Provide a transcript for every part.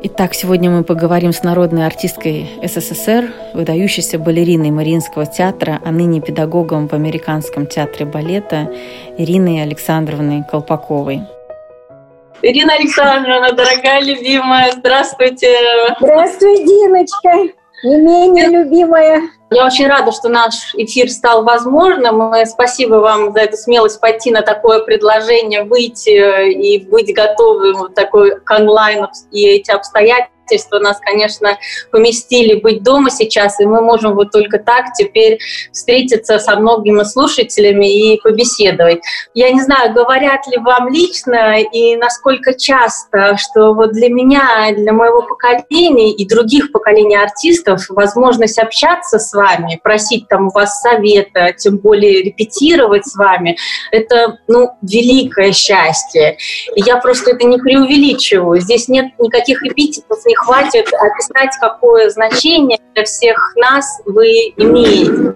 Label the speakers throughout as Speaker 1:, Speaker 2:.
Speaker 1: Итак, сегодня мы поговорим с народной артисткой СССР, выдающейся балериной Мариинского театра, а ныне педагогом в Американском театре балета Ириной Александровной Колпаковой.
Speaker 2: Ирина Александровна, дорогая, любимая, здравствуйте.
Speaker 3: Здравствуй, Диночка, не менее любимая.
Speaker 2: Я очень рада, что наш эфир стал возможным. Спасибо вам за эту смелость пойти на такое предложение, выйти и быть готовым в такой к онлайн и эти обстоятельства обстоятельства нас, конечно, поместили быть дома сейчас, и мы можем вот только так теперь встретиться со многими слушателями и побеседовать. Я не знаю, говорят ли вам лично и насколько часто, что вот для меня, для моего поколения и других поколений артистов возможность общаться с вами, просить там у вас совета, тем более репетировать с вами, это, ну, великое счастье. Я просто это не преувеличиваю. Здесь нет никаких эпитетов, ни хватит описать, какое значение для всех нас вы имеете.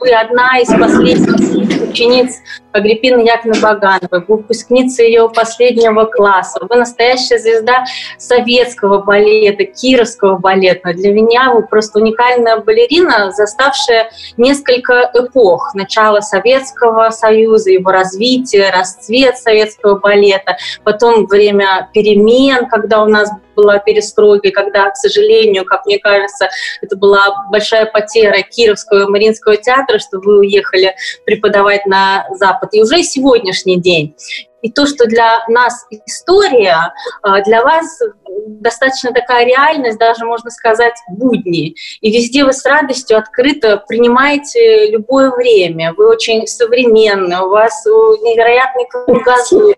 Speaker 2: Вы одна из последних учениц Агриппины Яковлевны Багановой, выпускница ее последнего класса. Вы настоящая звезда советского балета, кировского балета. Для меня вы просто уникальная балерина, заставшая несколько эпох. Начало Советского Союза, его развитие, расцвет советского балета, потом время перемен, когда у нас была перестройка, и когда, к сожалению, как мне кажется, это была большая потеря Кировского и Мариинского театра, что вы уехали преподавать на Запад. И уже сегодняшний день. И то, что для нас история, а, для вас достаточно такая реальность, даже можно сказать, будни. И везде вы с радостью открыто принимаете любое время. Вы очень современны, у вас невероятный кругозор.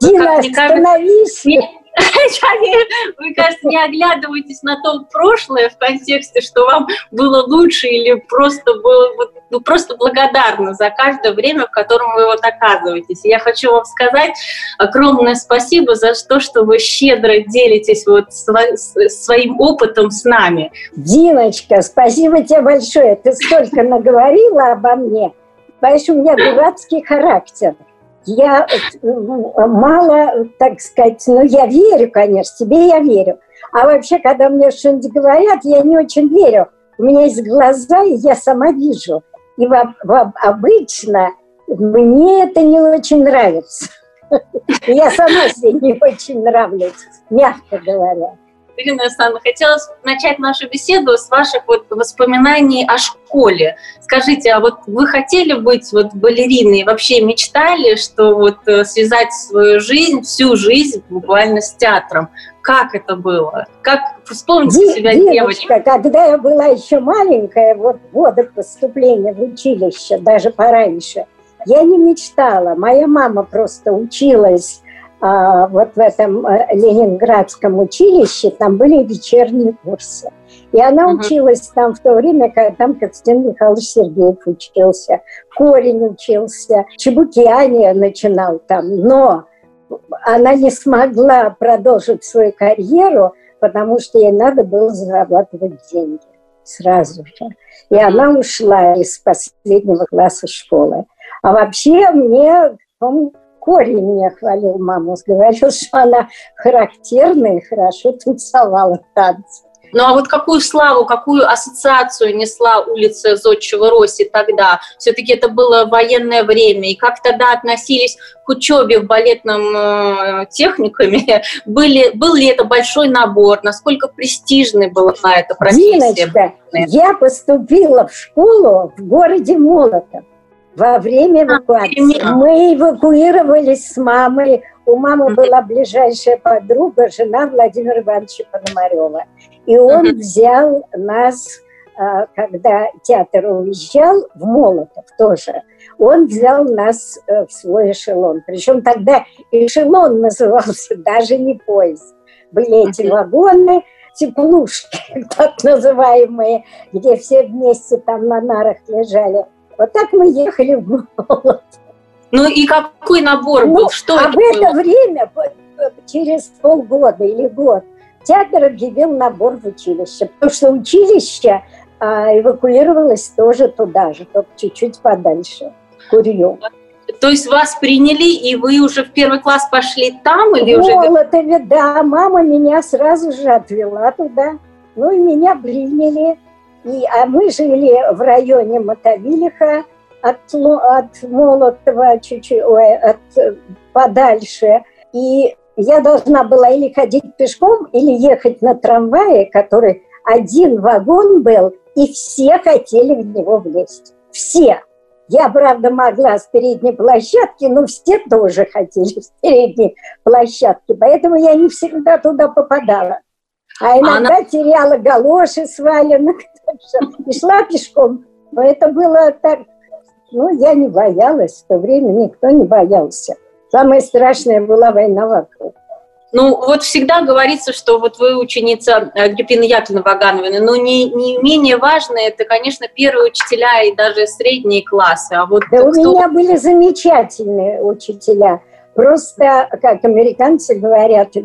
Speaker 3: Дина, остановись!
Speaker 2: Вы, кажется, не оглядываетесь на то прошлое в контексте, что вам было лучше или просто было ну, просто благодарна за каждое время, в котором вы вот оказываетесь. я хочу вам сказать огромное спасибо за то, что вы щедро делитесь вот своим опытом с нами.
Speaker 3: Диночка, спасибо тебе большое. Ты столько наговорила обо мне. Понимаешь, у меня дурацкий характер я мало, так сказать, ну, я верю, конечно, тебе я верю. А вообще, когда мне что-нибудь говорят, я не очень верю. У меня есть глаза, и я сама вижу. И в, в, обычно мне это не очень нравится. Я сама себе не очень нравлюсь, мягко говоря.
Speaker 2: Ирина Александровна, хотелось начать нашу беседу с ваших вот воспоминаний о школе. Скажите, а вот вы хотели быть вот балериной, вообще мечтали, что вот э, связать свою жизнь, всю жизнь буквально с театром? Как это было? Как вспомните себя девочкой?
Speaker 3: Когда я была еще маленькая, вот годы поступления в училище, даже пораньше, я не мечтала. Моя мама просто училась вот в этом э, Ленинградском училище, там были вечерние курсы. И она uh-huh. училась там в то время, когда там Константин Михайлович Сергеев учился, Корень учился, Чебукиане начинал там. Но она не смогла продолжить свою карьеру, потому что ей надо было зарабатывать деньги сразу же. И она ушла из последнего класса школы. А вообще мне, помню, Корень меня хвалил маму, говорил, что она характерная и хорошо танцевала танцы.
Speaker 2: Ну а вот какую славу, какую ассоциацию несла улица Зодчего Роси тогда? Все-таки это было военное время. И как тогда относились к учебе в балетном э, техникуме? Были, был ли это большой набор? Насколько престижной была эта профессия?
Speaker 3: Диночка, я поступила в школу в городе Молотов во время эвакуации. А, мы эвакуировались с мамой. У мамы была ближайшая подруга, жена Владимира Ивановича Пономарева. И он взял нас, а, когда театр уезжал, в Молотов тоже. Он взял нас э, в свой эшелон. Причем тогда эшелон назывался даже не поезд. Были эти вагоны, теплушки, так называемые, где все вместе там на нарах лежали. Вот так мы ехали в Молотов.
Speaker 2: Ну и какой набор был? Ну,
Speaker 3: Что а это в это было? время, через полгода или год, театр объявил набор в училище, потому что училище а, эвакуировалось тоже туда же, только чуть-чуть подальше, Курью.
Speaker 2: то есть вас приняли, и вы уже в первый класс пошли там? Или
Speaker 3: в
Speaker 2: уже...
Speaker 3: Молотове, да. Мама меня сразу же отвела туда. Ну и меня приняли. И, а мы жили в районе Мотовилиха, от, от Молотова чуть-чуть, ой, от, подальше. И я должна была или ходить пешком, или ехать на трамвае, который один вагон был, и все хотели в него влезть. Все. Я, правда, могла с передней площадки, но все тоже хотели с передней площадки, поэтому я не всегда туда попадала. А иногда Она... теряла галоши сваленных и шла пешком. Но это было так... Ну, я не боялась. В то время никто не боялся. Самое страшное была война вокруг.
Speaker 2: Ну, вот всегда говорится, что вот вы ученица Агриппины Яковлевны Вагановой, но не, не менее важно, это, конечно, первые учителя и даже средние классы. А вот
Speaker 3: да
Speaker 2: кто...
Speaker 3: у меня были замечательные учителя. Просто, как американцы говорят,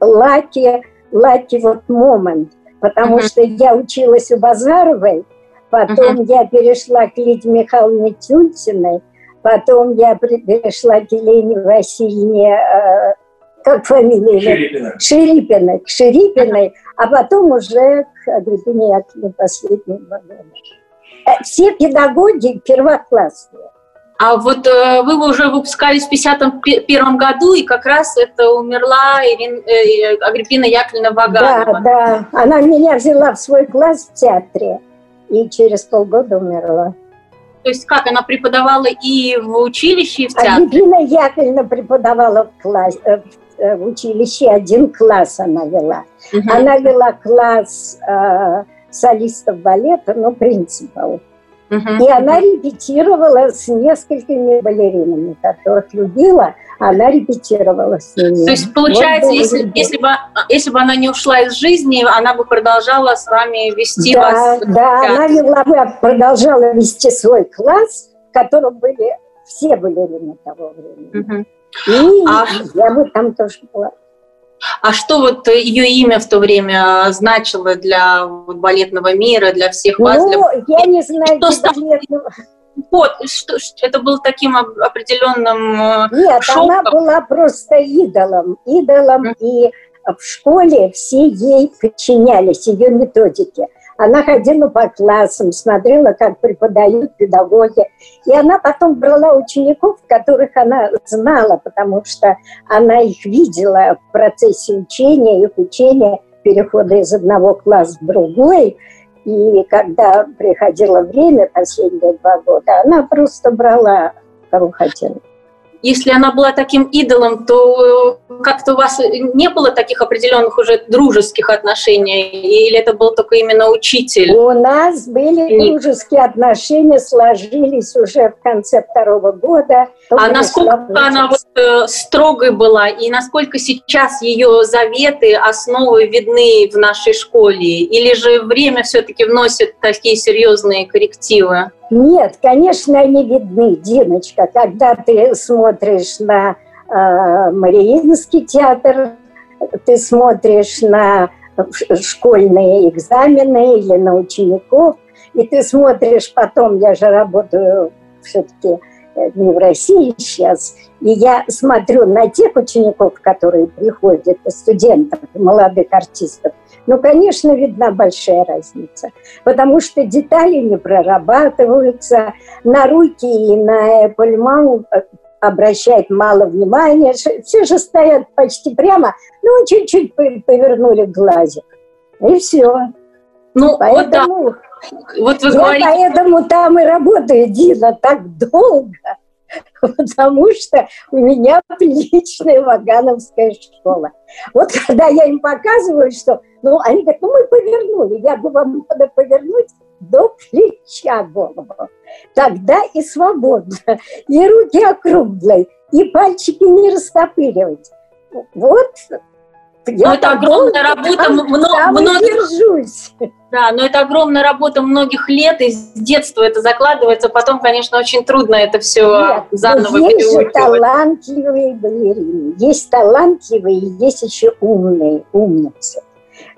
Speaker 3: lucky, lucky вот moment. Потому uh-huh. что я училась у Базаровой, потом uh-huh. я перешла к Лидии Михайловне Тюльтиной, потом я перешла к Елене Васильевне э, как фамилия? Шерипина. Шерипина, к Шерипиной, а потом уже к Агриппине два года. Э, все педагоги первоклассные.
Speaker 2: А вот э, вы уже выпускались в 51 году, и как раз это умерла Ирин, э, Агриппина Яковлевна Ваганова.
Speaker 3: Да, да. Она меня взяла в свой класс в театре, и через полгода умерла.
Speaker 2: То есть как, она преподавала и в училище, и в театре?
Speaker 3: Агриппина Яковлевна преподавала в, класс, э, в Э, училище один класс она вела. Угу. Она вела класс э, солистов балета, но принципал. И она репетировала с несколькими балеринами, которых любила, она репетировала с ними.
Speaker 2: То есть, получается, вот если, если, бы, если бы она не ушла из жизни, она бы продолжала с вами вести
Speaker 3: да,
Speaker 2: вас?
Speaker 3: Да, она вела бы, продолжала вести свой класс, в котором были все балерины того времени. Угу. И а, я бы там тоже была.
Speaker 2: А что вот ее имя в то время значило для балетного мира, для всех вас?
Speaker 3: Ну,
Speaker 2: для...
Speaker 3: я не знаю, что балетного...
Speaker 2: Вот, что, что, это был таким определенным
Speaker 3: э, Нет, шоком. она была просто идолом, идолом, mm. и в школе все ей подчинялись, ее методике. Она ходила по классам, смотрела, как преподают педагоги. И она потом брала учеников, которых она знала, потому что она их видела в процессе учения, их учения, перехода из одного класса в другой. И когда приходило время, последние два года, она просто брала, кого хотела
Speaker 2: если она была таким идолом, то как-то у вас не было таких определенных уже дружеских отношений, или это был только именно учитель?
Speaker 3: У нас были дружеские отношения, сложились уже в конце второго года.
Speaker 2: А насколько она вот э, строгой была, и насколько сейчас ее заветы, основы видны в нашей школе? Или же время все-таки вносит такие серьезные коррективы?
Speaker 3: Нет, конечно, они видны, Диночка. Когда ты смотришь на э, Мариинский театр, ты смотришь на школьные экзамены или на учеников, и ты смотришь потом, я же работаю все-таки не в России сейчас, и я смотрю на тех учеников, которые приходят, студентов, молодых артистов, ну, конечно, видна большая разница, потому что детали не прорабатываются, на руки и на Apple Mount э, обращает мало внимания, все же стоят почти прямо, ну, чуть-чуть повернули глазик, и все. Ну, поэтому, вот, да. Вот вы я говорите... поэтому там и работаю, Дина, так долго, потому что у меня отличная Вагановская школа. Вот когда я им показываю, что... Ну, они говорят, ну, мы повернули. Я говорю, вам надо повернуть до плеча голову. Тогда и свободно. И руки округлые, и пальчики не растопыривать. Вот
Speaker 2: я это огромная работа, много, многих... держусь. Да, но это огромная работа многих лет, и с детства это закладывается, потом, конечно, очень трудно это все Нет, заново
Speaker 3: есть же талантливые балерины, есть талантливые, есть еще умные, умницы.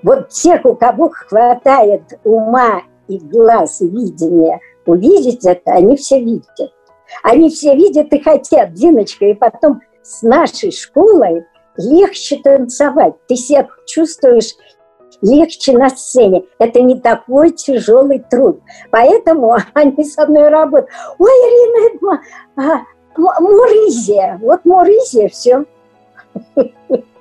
Speaker 3: Вот тех, у кого хватает ума и глаз, и видения увидеть это, они все видят. Они все видят и хотят, Диночка, и потом с нашей школой легче танцевать. Ты себя чувствуешь легче на сцене. Это не такой тяжелый труд. Поэтому они со мной работают. Ой, Ирина, это а, Муризия. Вот Муризия, все.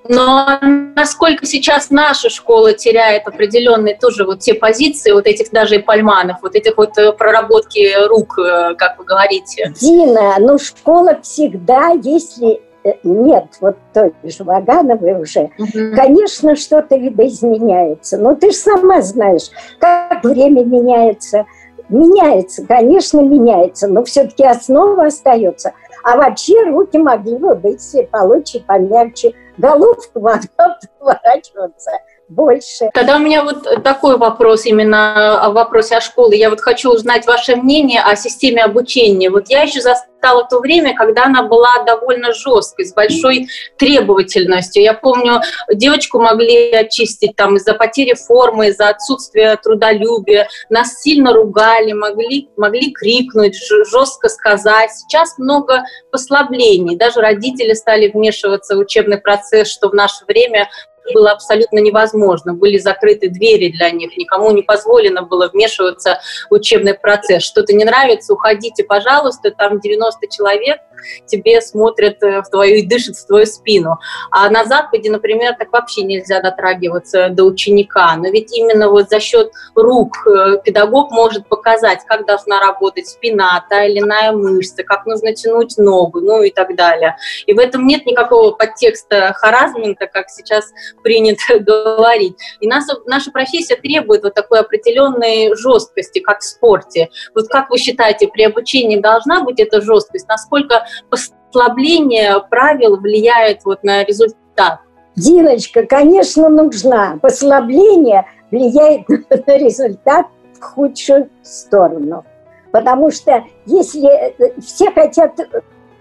Speaker 2: Но насколько сейчас наша школа теряет определенные тоже вот те позиции, вот этих даже и пальманов, вот этих вот э, проработки рук, э, как вы говорите?
Speaker 3: Дина, ну школа всегда, если нет вот той же Вагановой уже, угу. конечно, что-то видоизменяется. Но ты же сама знаешь, как время меняется. Меняется, конечно, меняется, но все-таки основа остается. А вообще руки могли бы быть получше, помягче, головку могла поворачиваться больше.
Speaker 2: Тогда у меня вот такой вопрос именно о вопросе о школе. Я вот хочу узнать ваше мнение о системе обучения. Вот я еще застала то время, когда она была довольно жесткой, с большой требовательностью. Я помню, девочку могли очистить там из-за потери формы, из-за отсутствия трудолюбия. Нас сильно ругали, могли, могли крикнуть, жестко сказать. Сейчас много послаблений. Даже родители стали вмешиваться в учебный процесс, что в наше время было абсолютно невозможно. Были закрыты двери для них, никому не позволено было вмешиваться в учебный процесс. Что-то не нравится, уходите, пожалуйста, там 90 человек, тебе смотрят э, в твою и дышат в твою спину. А на Западе, например, так вообще нельзя дотрагиваться до ученика. Но ведь именно вот за счет рук э, педагог может показать, как должна работать спина, та или иная мышца, как нужно тянуть ногу, ну и так далее. И в этом нет никакого подтекста харазмента, как сейчас принято говорить. И наша, наша профессия требует вот такой определенной жесткости, как в спорте. Вот как вы считаете, при обучении должна быть эта жесткость? Насколько послабление правил влияет вот на результат?
Speaker 3: Диночка, конечно, нужна. Послабление влияет на результат в худшую сторону. Потому что если э, все хотят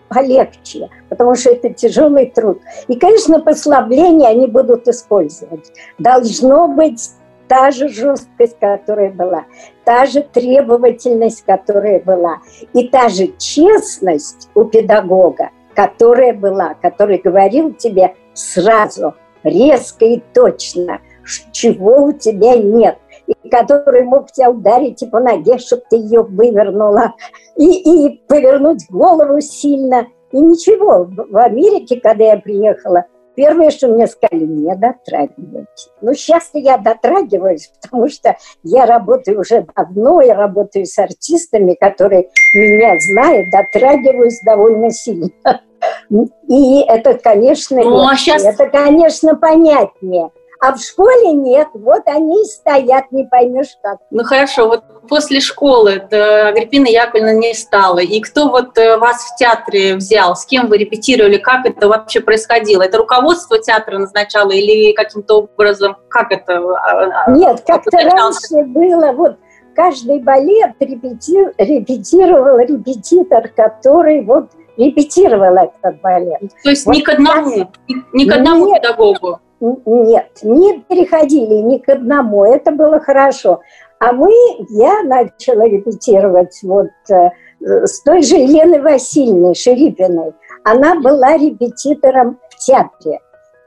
Speaker 3: полегче, потому что это тяжелый труд. И, конечно, послабление они будут использовать. Должно быть та же жесткость, которая была, та же требовательность, которая была, и та же честность у педагога, которая была, который говорил тебе сразу, резко и точно, чего у тебя нет, и который мог тебя ударить и по ноге, чтобы ты ее вывернула, и, и повернуть голову сильно. И ничего, в Америке, когда я приехала, Первое, что мне сказали, не дотрагивайтесь. Ну, сейчас я дотрагиваюсь, потому что я работаю уже давно, я работаю с артистами, которые меня знают, дотрагиваюсь довольно сильно. И это, конечно, ну, а сейчас... это, конечно, понятнее. А в школе нет, вот они стоят, не поймешь как.
Speaker 2: Ну хорошо, вот после школы Агриппина Яковлевна не стала. И кто вот э, вас в театре взял? С кем вы репетировали? Как это вообще происходило? Это руководство театра назначало или каким-то образом? Как это?
Speaker 3: А, а, нет, как-то раньше было, вот каждый балет репети... репетировал репетитор, который вот репетировал этот балет.
Speaker 2: То есть вот ни к одному, ни к одному нет, педагогу?
Speaker 3: Нет, не переходили ни к одному, это было хорошо. А мы, я начала репетировать вот э, с той же Еленой Васильевной Шерипиной. Она была репетитором в театре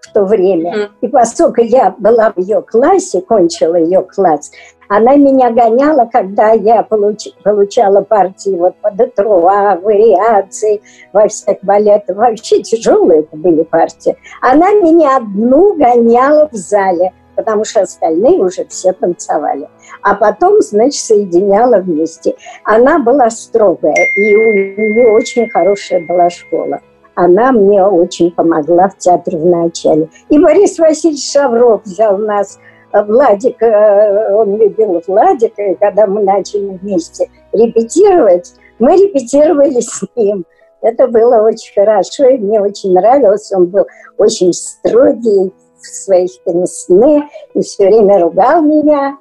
Speaker 3: в то время. И поскольку я была в ее классе, кончила ее класс, она меня гоняла, когда я получ, получала партии вот по детруа, вариации, во всех балетах. Вообще тяжелые это были партии. Она меня одну гоняла в зале, потому что остальные уже все танцевали. А потом, значит, соединяла вместе. Она была строгая, и у нее очень хорошая была школа она мне очень помогла в театре в начале. И Борис Васильевич Шавров взял нас Владик, э, он любил Владика, и когда мы начали вместе репетировать, мы репетировали с ним. Это было очень хорошо, и мне очень нравилось. Он был очень строгий в своих пенсне и все время ругал меня.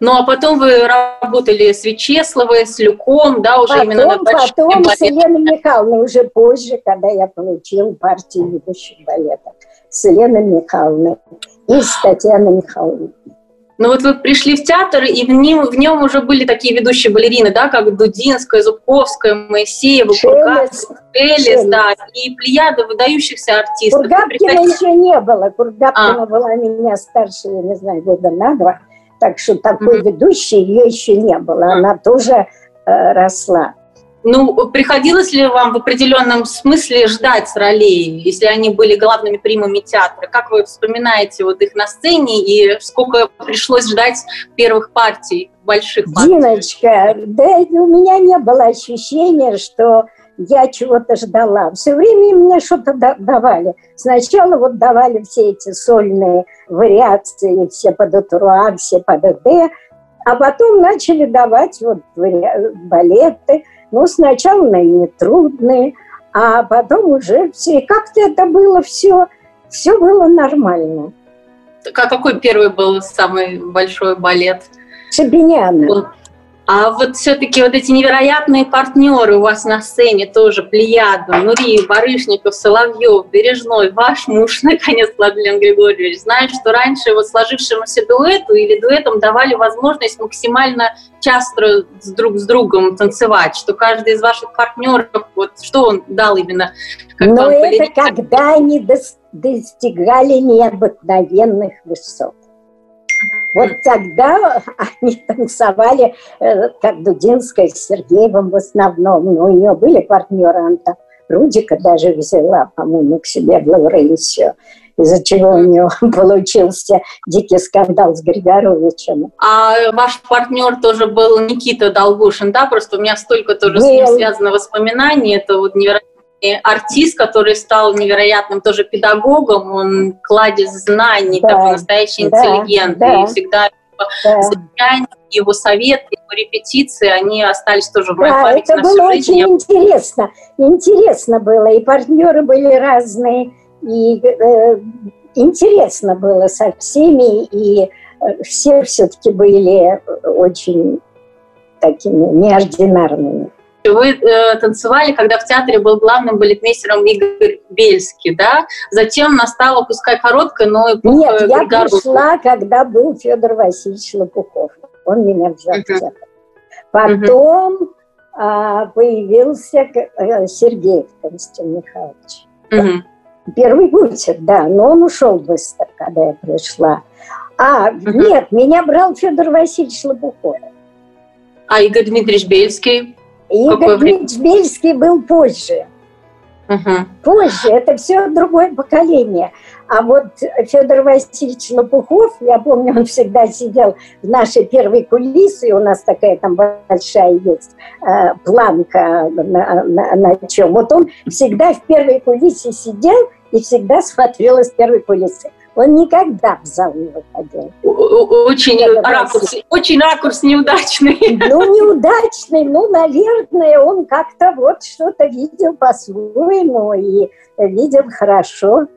Speaker 2: Ну, а потом вы работали с Вячеславой, с Люком, да, уже
Speaker 3: потом,
Speaker 2: именно на
Speaker 3: Потом с Еленой Михайловной, уже позже, когда я получил партию ведущих балетов. С Еленой Михайловной и с Татьяной Михайловной.
Speaker 2: Ну вот вы пришли в театр, и в нем, в нем уже были такие ведущие балерины, да, как Дудинская, Зубковская, Моисеева, Шелест, Шелест, да, и плеяда выдающихся артистов.
Speaker 3: Кургапкина приходили... еще не было. Кургапкина а. была меня старше, я не знаю, года на два. Так что такой mm-hmm. ведущей ее еще не было. Она тоже э, росла.
Speaker 2: Ну, приходилось ли вам в определенном смысле ждать ролей, если они были главными примами театра? Как вы вспоминаете вот их на сцене и сколько пришлось ждать первых партий, больших
Speaker 3: партий? Диночка, да у меня не было ощущения, что я чего-то ждала. Все время мне что-то давали. Сначала вот давали все эти сольные вариации, все под утруа, все под д, а потом начали давать вот балеты – ну, сначала наверное, трудные, а потом уже все. И как-то это было все, все было нормально.
Speaker 2: А какой первый был самый большой балет?
Speaker 3: Шабиняна.
Speaker 2: А вот все-таки вот эти невероятные партнеры у вас на сцене тоже, Плеяда, Нури, Барышников, Соловьев, Бережной, ваш муж, наконец, Владимир Григорьевич, знает, что раньше вот сложившемуся дуэту или дуэтам давали возможность максимально часто с друг с другом танцевать, что каждый из ваших партнеров, вот что он дал именно?
Speaker 3: Как Но это когда они достигали необыкновенных высот. Вот тогда они танцевали, э, как Дудинская с Сергеевым в основном. Но ну, у нее были партнеры, Анта Рудика даже взяла, по-моему, к себе в Лавренцию из-за чего у нее получился дикий скандал с Григоровичем.
Speaker 2: А ваш партнер тоже был Никита Долгушин, да? Просто у меня столько тоже был. с ним связано воспоминаний. Это вот невероятно артист, который стал невероятным тоже педагогом, он кладезь знаний, да, такой настоящий интеллигент, да, и всегда да. замечания, его советы, его репетиции, они остались тоже в моей да, памяти
Speaker 3: это на было всю очень интересно. Интересно было, и партнеры были разные, и э, интересно было со всеми, и э, все все-таки были очень такими неординарными.
Speaker 2: Вы э, танцевали, когда в театре был главным балетмейстером Игорь Бельский, да? Затем настала, пускай короткая, но
Speaker 3: эпоха Нет, я пришла, когда был Федор Васильевич Лопухов. Он меня взял uh-huh. в театр. Потом uh-huh. а, появился э, Сергей Константин Михайлович. Uh-huh. Первый Гутер, да, но он ушел быстро, когда я пришла. А, uh-huh. нет, меня брал Федор Васильевич Лопухов.
Speaker 2: А Игорь Дмитриевич Бельский?
Speaker 3: Игорь Дмитриевич Бельский был позже. Угу. Позже, это все другое поколение. А вот Федор Васильевич Лопухов, я помню, он всегда сидел в нашей первой кулисе, у нас такая там большая есть э, планка на, на, на чем. Вот он всегда в первой кулисе сидел и всегда смотрел из первой кулисы. Он никогда в зал не выходил.
Speaker 2: Очень ракурс, очень ракурс неудачный.
Speaker 3: Ну, неудачный, ну, наверное, он как-то вот что-то видел по-своему и видел хорошо.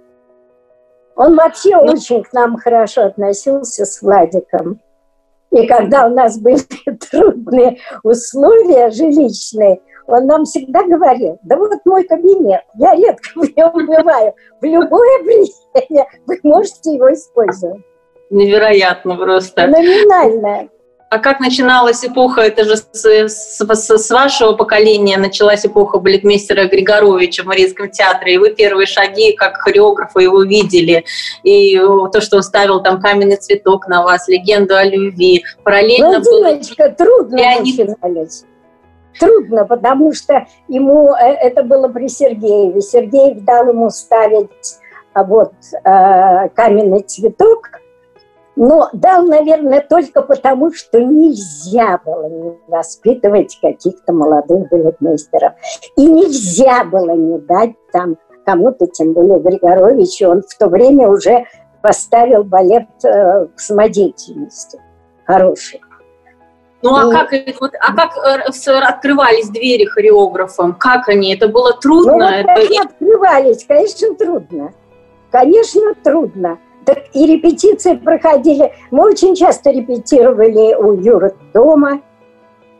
Speaker 3: Он вообще ну, очень к нам хорошо относился с Владиком. И когда у нас были трудные условия жилищные, он нам всегда говорил, да вот мой кабинет, я редко в нем бываю, в любое время вы можете его использовать.
Speaker 2: Невероятно просто.
Speaker 3: Номинально.
Speaker 2: А как начиналась эпоха, это же с, с, с, вашего поколения началась эпоха балетмейстера Григоровича в Мариинском театре, и вы первые шаги как хореографа его видели, и то, что он ставил там каменный цветок на вас, легенду о любви. Параллельно
Speaker 3: ну, было... трудно начинались. Трудно, потому что ему э, это было при Сергееве. Сергеев дал ему ставить а вот э, каменный цветок, но дал, наверное, только потому, что нельзя было воспитывать каких-то молодых балетмейстеров. И нельзя было не дать там кому-то, тем более Григоровичу. Он в то время уже поставил балет э, самодеятельности хороший.
Speaker 2: Ну а как, вот, а как э, открывались двери хореографам? Как они? Это было трудно? Ну,
Speaker 3: вот это... открывались, конечно, трудно. Конечно, трудно. Так и репетиции проходили. Мы очень часто репетировали у Юры дома,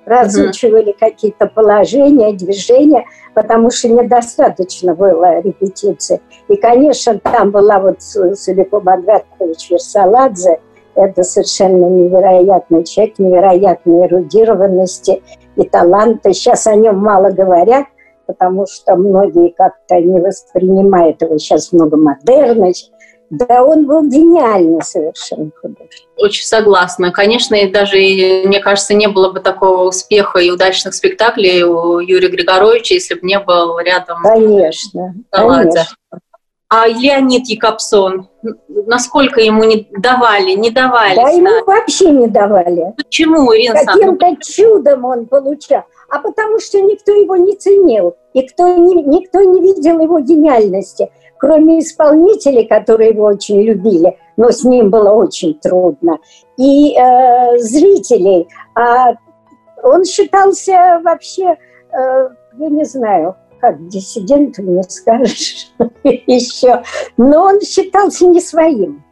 Speaker 3: разучивали угу. какие-то положения, движения, потому что недостаточно было репетиции. И, конечно, там была вот Сулико Багратович Версаладзе – Это совершенно невероятный человек, невероятной эрудированности и таланта. Сейчас о нем мало говорят, потому что многие как-то не воспринимают его сейчас много модерность. Да он был гениальный совершенно художник.
Speaker 2: Очень согласна. Конечно, и даже, мне кажется, не было бы такого успеха и удачных спектаклей у Юрия Григоровича, если бы не был рядом.
Speaker 3: Конечно, конечно.
Speaker 2: А Леонид Якобсон, насколько ему не давали, не давали?
Speaker 3: Да, ему вообще не давали.
Speaker 2: Почему, Ирина
Speaker 3: Каким-то чудом он получал. А потому что никто его не ценил, и кто, не, никто не видел его гениальности, кроме исполнителей, которые его очень любили, но с ним было очень трудно, и э, зрителей. А он считался вообще, э, я не знаю, как диссидент, мне скажешь еще. Но он считался не своим.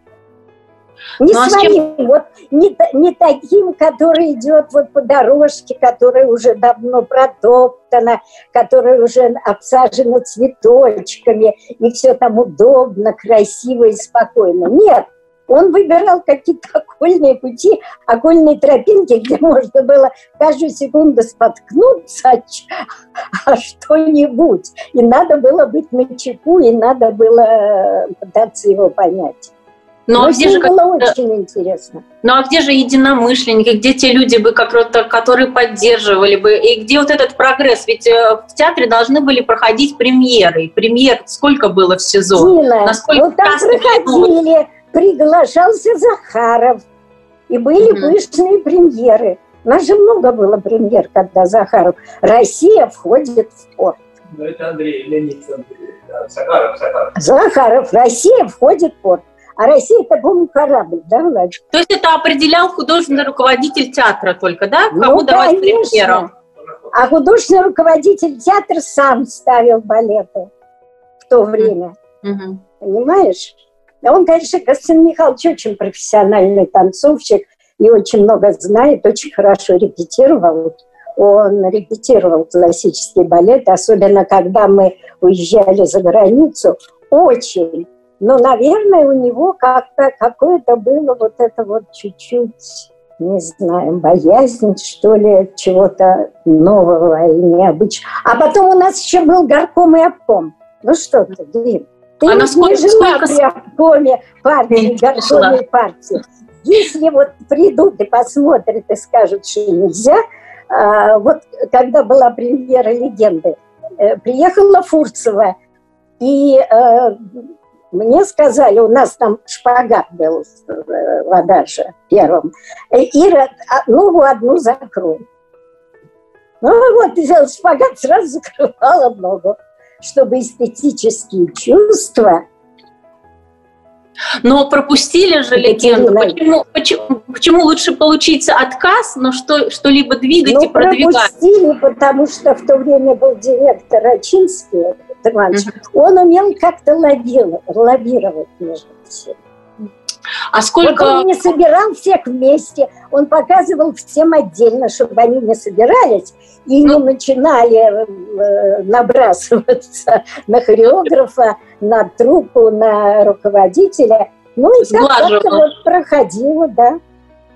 Speaker 3: Не ну, а своим, чем... вот не, не таким, который идет вот по дорожке, которая уже давно протоптана, которая уже обсажена цветочками, и все там удобно, красиво и спокойно. Нет, он выбирал какие-то окольные пути, окольные тропинки, где можно было каждую секунду споткнуться о что-нибудь. И надо было быть на чеку, и надо было э, пытаться его понять.
Speaker 2: Но, Но где же
Speaker 3: было очень интересно.
Speaker 2: Ну а где же единомышленники, где те люди, бы, которые поддерживали бы, и где вот этот прогресс? Ведь э, в театре должны были проходить премьеры. Премьер сколько было в сезон?
Speaker 3: Дина, Насколько ну там проходили приглашался Захаров. И были mm-hmm. пышные премьеры. У нас же много было премьер, когда Захаров. Россия входит в порт.
Speaker 4: Ну, это Андрей, Леонид Андрей. Захаров,
Speaker 3: Захаров. Захаров. Россия входит в порт. А Россия это, по корабль, да, Влад?
Speaker 2: То есть это определял художественный руководитель театра только, да? Кому ну, давать конечно. премьеру?
Speaker 3: А художественный руководитель театра сам ставил балеты в то время. Угу. Понимаешь? Он, конечно, Константин Михайлович очень профессиональный танцовщик и очень много знает, очень хорошо репетировал. Он репетировал классический балет, особенно когда мы уезжали за границу. Очень. Но, наверное, у него как-то какое-то было вот это вот чуть-чуть, не знаю, боязнь, что ли, чего-то нового и необычного. А потом у нас еще был горком и обком. Ну что ты, Глеб? Ты а насколько, не жила сколько... при обкоме партии, горкоме партии. Если вот придут и посмотрят и скажут, что нельзя, а, вот когда была премьера «Легенды», э, приехала Фурцева, и э, мне сказали, у нас там шпагат был э, в Адаже первым, Ира, ногу одну закрой. Ну вот, шпагат сразу закрывала ногу чтобы эстетические чувства
Speaker 2: но пропустили же легенду. Почему, почему, почему лучше получить отказ, но что, что-либо двигать ну, и продвигать?
Speaker 3: пропустили, потому что в то время был директор Ачинский, Иванович, uh-huh. он умел как-то лавировать, лавировать между всеми.
Speaker 2: А сколько...
Speaker 3: Вот он не собирал всех вместе, он показывал всем отдельно, чтобы они не собирались и ну... не начинали э, набрасываться на хореографа, на труппу, на руководителя. Ну и так вот проходило, да.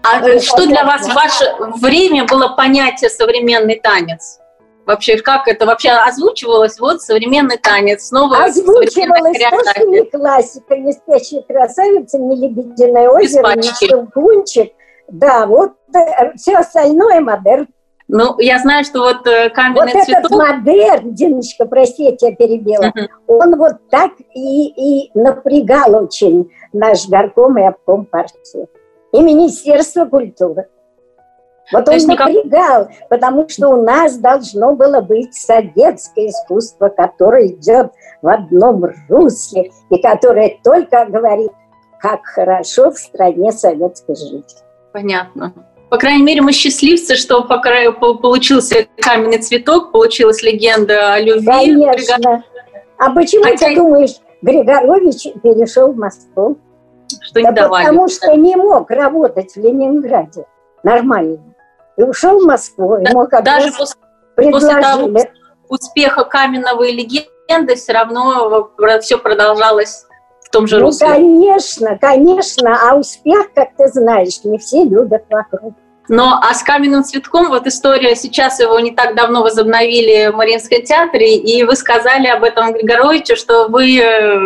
Speaker 2: А и что для вас в ваше время было понятие современный танец? Вообще, как это вообще озвучивалось? Вот современный танец, снова
Speaker 3: Озвучивалось то, что не классика, не спящая красавица, не лебединое озеро, не щелкунчик. Да, вот э, все остальное модерн.
Speaker 2: Ну, я знаю, что вот э, каменный
Speaker 3: вот
Speaker 2: цветок...
Speaker 3: Вот этот модерн, Диночка, прости, я тебя перебила, uh-huh. он вот так и, и напрягал очень наш горком и обком партии. И Министерство культуры. Вот он напрягал, никак... потому что у нас должно было быть советское искусство, которое идет в одном русле и которое только говорит, как хорошо в стране советской жить.
Speaker 2: Понятно. По крайней мере, мы счастливцы, что по краю получился каменный цветок, получилась легенда о любви.
Speaker 3: Конечно. А почему Хотя... ты думаешь, Григорович перешел в Москву?
Speaker 2: Что да не давали.
Speaker 3: Потому что не мог работать в Ленинграде нормально и ушел в Москву. Ему как
Speaker 2: Даже после, после того успеха каменного и легенды все равно все продолжалось том же
Speaker 3: ну,
Speaker 2: русле?
Speaker 3: конечно, конечно. А успех, как ты знаешь, не все любят вокруг.
Speaker 2: Но а с каменным цветком вот история, сейчас его не так давно возобновили в Мариинском театре, и вы сказали об этом Григоровичу, что вы, э,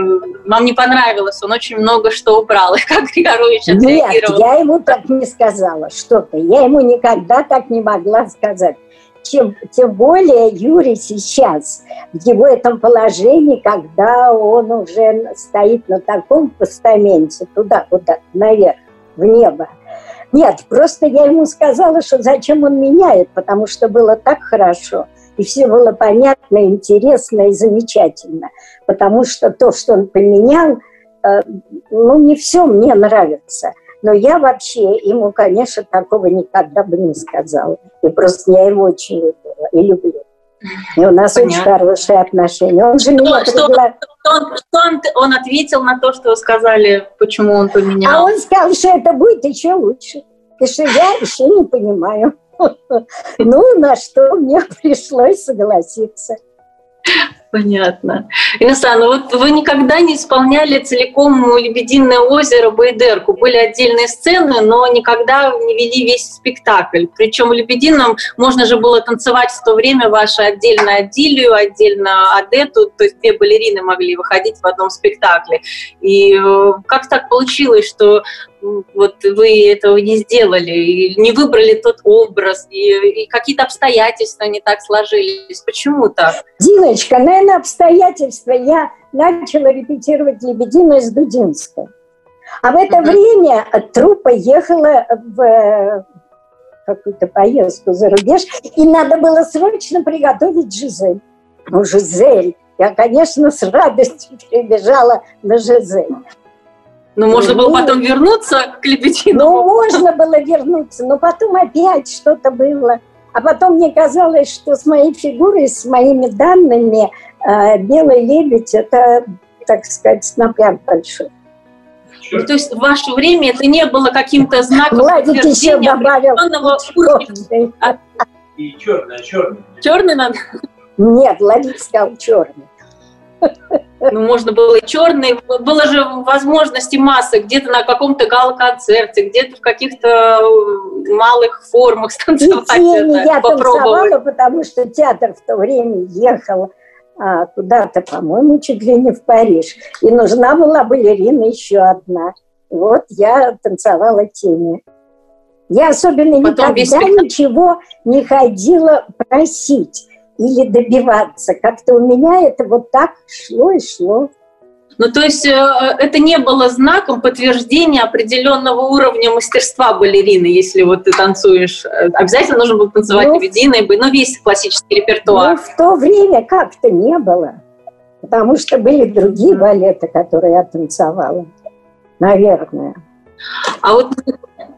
Speaker 2: вам не понравилось, он очень много что убрал. И как Григорович отреагировал?
Speaker 3: Нет, я ему так не сказала, что ты. Я ему никогда так не могла сказать. Чем, тем более Юрий сейчас, в его этом положении, когда он уже стоит на таком постаменте, туда, куда, наверх, в небо, нет, просто я ему сказала, что зачем он меняет, потому что было так хорошо, и все было понятно, интересно и замечательно. Потому что то, что он поменял, э, ну, не все мне нравится. Но я вообще ему, конечно, такого никогда бы не сказала. И просто я его очень любила и люблю. И у нас Понятно. очень хорошие отношения. Он же меня
Speaker 2: что, пригла... что, он, что он, он ответил на то, что вы сказали, почему он поменял?
Speaker 3: А он сказал, что это будет еще лучше. И что я еще не понимаю. Ну, на что мне пришлось согласиться.
Speaker 2: Понятно. Инесса, ну вот вы никогда не исполняли целиком «Лебединое озеро» Байдерку. Были отдельные сцены, но никогда не вели весь спектакль. Причем в «Лебедином» можно же было танцевать в то время вашу отдельно Адилию, отдельно Адету, то есть две балерины могли выходить в одном спектакле. И э, как так получилось, что вот вы этого не сделали, не выбрали тот образ, и, и какие-то обстоятельства не так сложились. Почему так?
Speaker 3: Диночка, наверное, обстоятельства. Я начала репетировать «Лебединое» с Дудинской. А в это uh-huh. время труппа ехала в какую-то поездку за рубеж, и надо было срочно приготовить Жизель. Ну, Жизель. Я, конечно, с радостью прибежала на Жизель.
Speaker 2: Ну, можно было потом вернуться к Лебедину.
Speaker 3: Ну, можно было вернуться, но потом опять что-то было. А потом мне казалось, что с моей фигурой, с моими данными, э, белый лебедь – это, так сказать, напряг большой.
Speaker 2: То есть в ваше время это не было каким-то знаком
Speaker 3: Владик еще добавил
Speaker 4: черный. И черный, черный.
Speaker 2: Черный надо?
Speaker 3: Нет, Владик сказал черный.
Speaker 2: Ну, можно было и черный. Было же возможности массы где-то на каком-то гала-концерте, где-то в каких-то э, малых формах станцевать.
Speaker 3: И я танцевала, потому что театр в то время ехал а, куда-то, по-моему, чуть ли не в Париж. И нужна была балерина еще одна. Вот я танцевала теми. Я особенно Потом никогда ничего не ходила просить или добиваться. Как-то у меня это вот так шло и шло.
Speaker 2: Ну, то есть э, это не было знаком подтверждения определенного уровня мастерства балерины, если вот ты танцуешь. Э, обязательно нужно было танцевать ну, лебединой, ну, весь классический репертуар.
Speaker 3: Ну, в то время как-то не было, потому что были другие балеты, которые я танцевала, наверное.
Speaker 2: А вот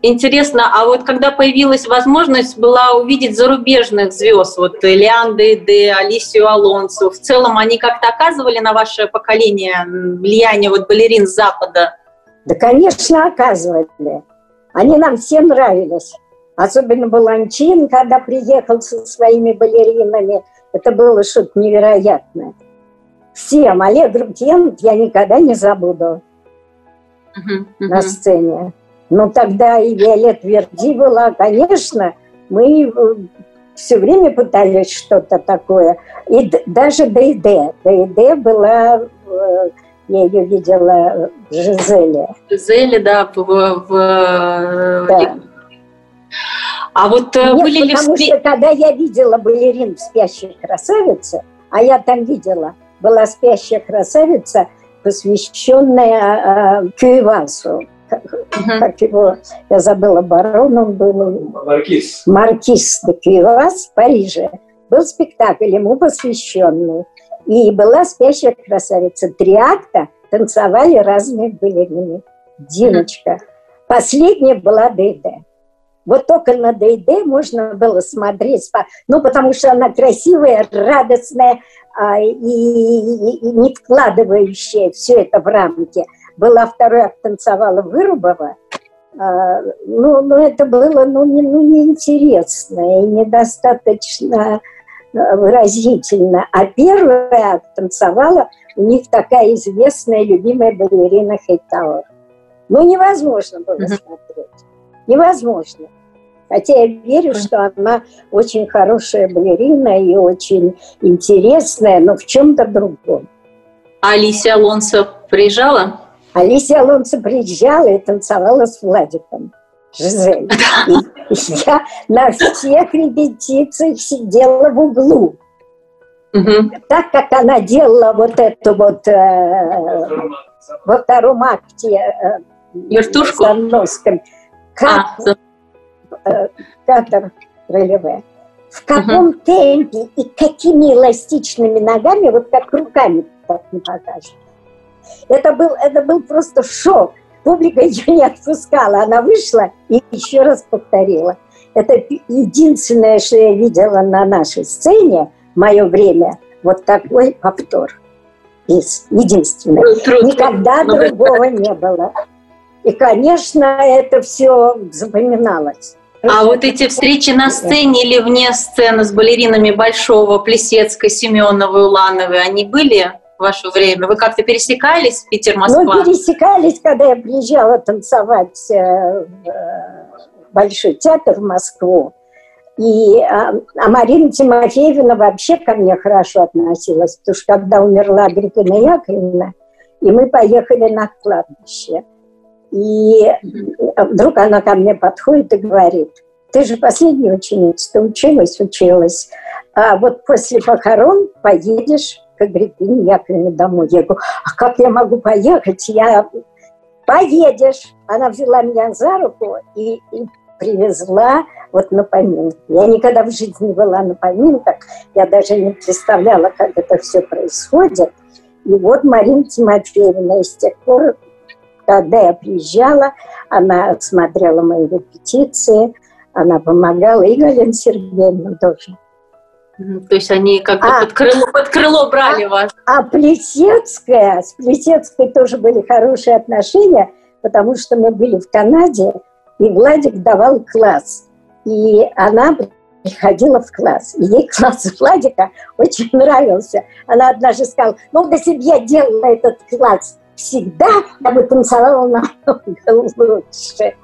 Speaker 2: интересно, а вот когда появилась возможность была увидеть зарубежных звезд, вот Лиан Дейде, Алисию Алонсо, в целом они как-то оказывали на ваше поколение влияние вот балерин с Запада?
Speaker 3: Да, конечно, оказывали. Они нам всем нравились. Особенно Баланчин, когда приехал со своими балеринами. Это было что-то невероятное. Всем. Олег Рутьен я никогда не забуду uh-huh, uh-huh. на сцене. Но тогда и Виолет Верди была, конечно, мы э, все время пытались что-то такое. И даже Дейде. Дейде была, э, я ее видела в Жизеле.
Speaker 2: Жизеле, да, в, в... Э, да. А вот Нет, были ли...
Speaker 3: потому что когда я видела балерин в «Спящей красавице», а я там видела, была «Спящая красавица», посвященная э, uh-huh. Как его, я забыла, барон, он был...
Speaker 4: Маркиз.
Speaker 3: Маркиз де Кювас в Париже. Был спектакль ему посвященный. И была «Спящая красавица». Три акта танцевали разные балерины. Диночка. Последняя была Дейде. Вот только на Дейде можно было смотреть, ну, потому что она красивая, радостная а, и не вкладывающая все это в рамки – была второй акт танцевала Вырубова, а, ну, ну, это было ну, не, ну, неинтересно и недостаточно выразительно. А первый акт танцевала у них такая известная, любимая балерина Хейтауэр. Ну, невозможно было mm-hmm. смотреть. Невозможно. Хотя я верю, что она очень хорошая балерина и очень интересная, но в чем-то другом.
Speaker 2: А Алисия Алонсо приезжала?
Speaker 3: Алисия Алонсо приезжала и танцевала с Владиком. Жизель. И я на всех репетициях сидела в углу. Угу. Так как она делала вот эту вот э, во втором акте э,
Speaker 2: Вертушку?
Speaker 3: как а, э, кадр. В каком угу. темпе и какими эластичными ногами, вот как руками так не покажешь. Это был, это был просто шок. Публика ее не отпускала. Она вышла и еще раз повторила. Это единственное, что я видела на нашей сцене в мое время. Вот такой повтор. Единственное. Никогда другого не было. И, конечно, это все запоминалось.
Speaker 2: А вот эти встречи на сцене или вне сцены с балеринами Большого, Плесецкой, Семеновой, Улановой, они были ваше время? Вы как-то пересекались в Питер-Москва?
Speaker 3: Ну, пересекались, когда я приезжала танцевать э, в э, Большой театр в Москву. И, а, а Марина Тимофеевна вообще ко мне хорошо относилась, потому что когда умерла Агриппина Яковлевна, и мы поехали на кладбище. И вдруг она ко мне подходит и говорит, ты же последняя ученица, ты училась, училась. А вот после похорон поедешь к Агриппине Яковлевне домой. Я говорю, а как я могу поехать? Я поедешь. Она взяла меня за руку и, и привезла вот на поминки. Я никогда в жизни не была на поминках, я даже не представляла, как это все происходит. И вот Марина Тимофеевна и с тех пор когда я приезжала, она смотрела мои репетиции, она помогала, и Галина Сергеевна тоже.
Speaker 2: То есть они как бы а, под, крыло, под крыло брали
Speaker 3: а,
Speaker 2: вас.
Speaker 3: А Плесецкая, с Плесецкой тоже были хорошие отношения, потому что мы были в Канаде, и Владик давал класс. И она приходила в класс. И ей класс Владика очень нравился. Она однажды сказала, ну, если бы я делала этот класс всегда я бы танцевала намного лучше.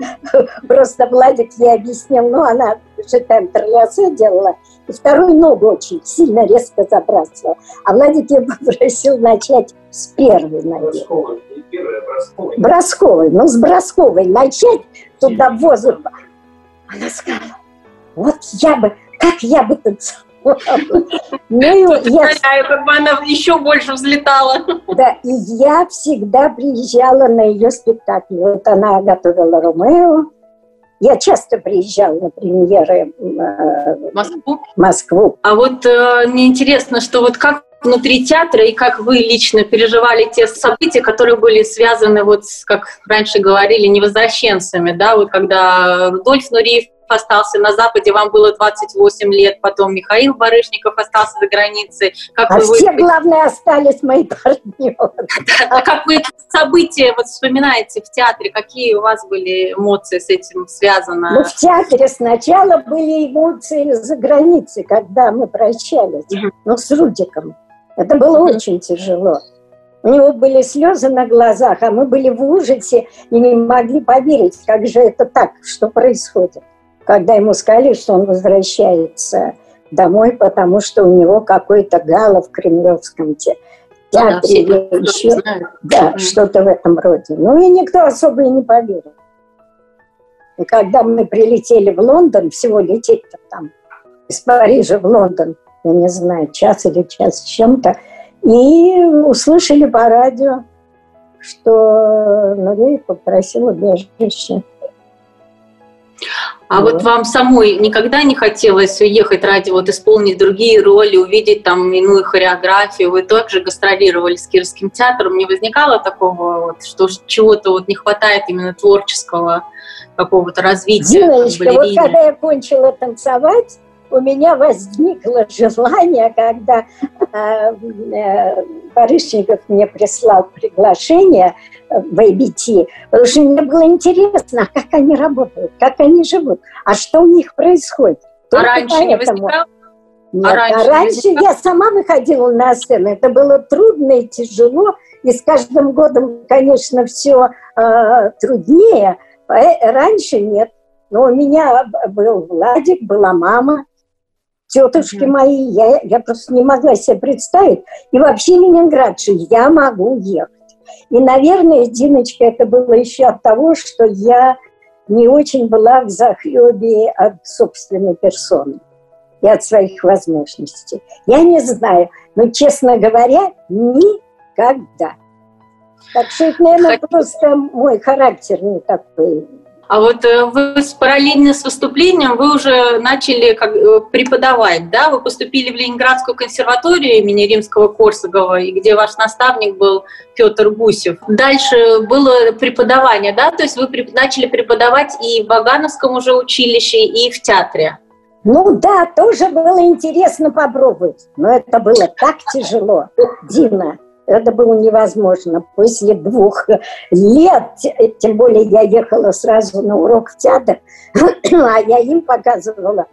Speaker 3: Просто Владик ей объяснил, ну, она же там тролясе делала, и вторую ногу очень сильно резко забрасывала. А Владик ее попросил начать с первой ноги. Бросковой. бросковой. Ну, с бросковой начать туда воздух. Она сказала, вот я бы, как я бы танцевала
Speaker 2: ну, я... как бы она еще больше взлетала.
Speaker 3: Да, и я всегда приезжала на ее спектакли. Вот она готовила Ромео. Я часто приезжала на премьеры
Speaker 2: э, Москву.
Speaker 3: Москву.
Speaker 2: А вот э, мне интересно, что вот как внутри театра и как вы лично переживали те события, которые были связаны, вот, как раньше говорили, невозвращенцами, да, вот когда Рудольф Нуриев остался на Западе, вам было 28 лет, потом Михаил Барышников остался за границей.
Speaker 3: Как а вы все, главное, остались мои партнеры.
Speaker 2: А как вы события вот вспоминаете в театре? Какие у вас были эмоции с этим связаны?
Speaker 3: Ну, в театре сначала были эмоции за границей, когда мы прощались, mm ну, с Рудиком. Это было mm очень тяжело. У него были слезы на глазах, а мы были в ужасе и не могли поверить, как же это так, что происходит когда ему сказали, что он возвращается домой, потому что у него какой-то гала в Кремлевском театре да, или еще да, mm. что-то в этом роде. Ну и никто особо и не поверил. И когда мы прилетели в Лондон, всего лететь-то там из Парижа в Лондон, я не знаю, час или час с чем-то, и услышали по радио, что Нуреев попросил убежище.
Speaker 2: А вот. вам самой никогда не хотелось уехать ради вот исполнить другие роли, увидеть там иную хореографию? Вы также гастролировали с Кирским театром. Не возникало такого, вот, что чего-то вот не хватает именно творческого какого-то развития?
Speaker 3: Диночка, вот когда я кончила танцевать, у меня возникло желание, когда э, э, Барышников мне прислал приглашение в ABT, потому что мне было интересно, а как они работают, как они живут, а что у них происходит.
Speaker 2: Только а раньше поэтому. не возникало?
Speaker 3: Нет, а раньше, а раньше я сама выходила на сцену. Это было трудно и тяжело. И с каждым годом, конечно, все э, труднее. Э, раньше нет. Но у меня был Владик, была мама, тетушки mm-hmm. мои. Я, я просто не могла себе представить. И вообще Ленинградше я могу ехать. И, наверное, Диночка, это было еще от того, что я не очень была в захлебе от собственной персоны и от своих возможностей. Я не знаю, но, честно говоря, никогда. Так что это, наверное, просто мой характер не такой
Speaker 2: а вот э, вы параллельно с выступлением вы уже начали как, э, преподавать, да? Вы поступили в Ленинградскую консерваторию имени Римского Корсакова, и где ваш наставник был Петр Гусев. Дальше было преподавание, да? То есть вы начали преподавать и в Вагановском уже училище, и в театре.
Speaker 3: Ну да, тоже было интересно попробовать, но это было так тяжело, Дина. Это было невозможно. После двух лет, тем более я ехала сразу на урок в театр, а я им показывала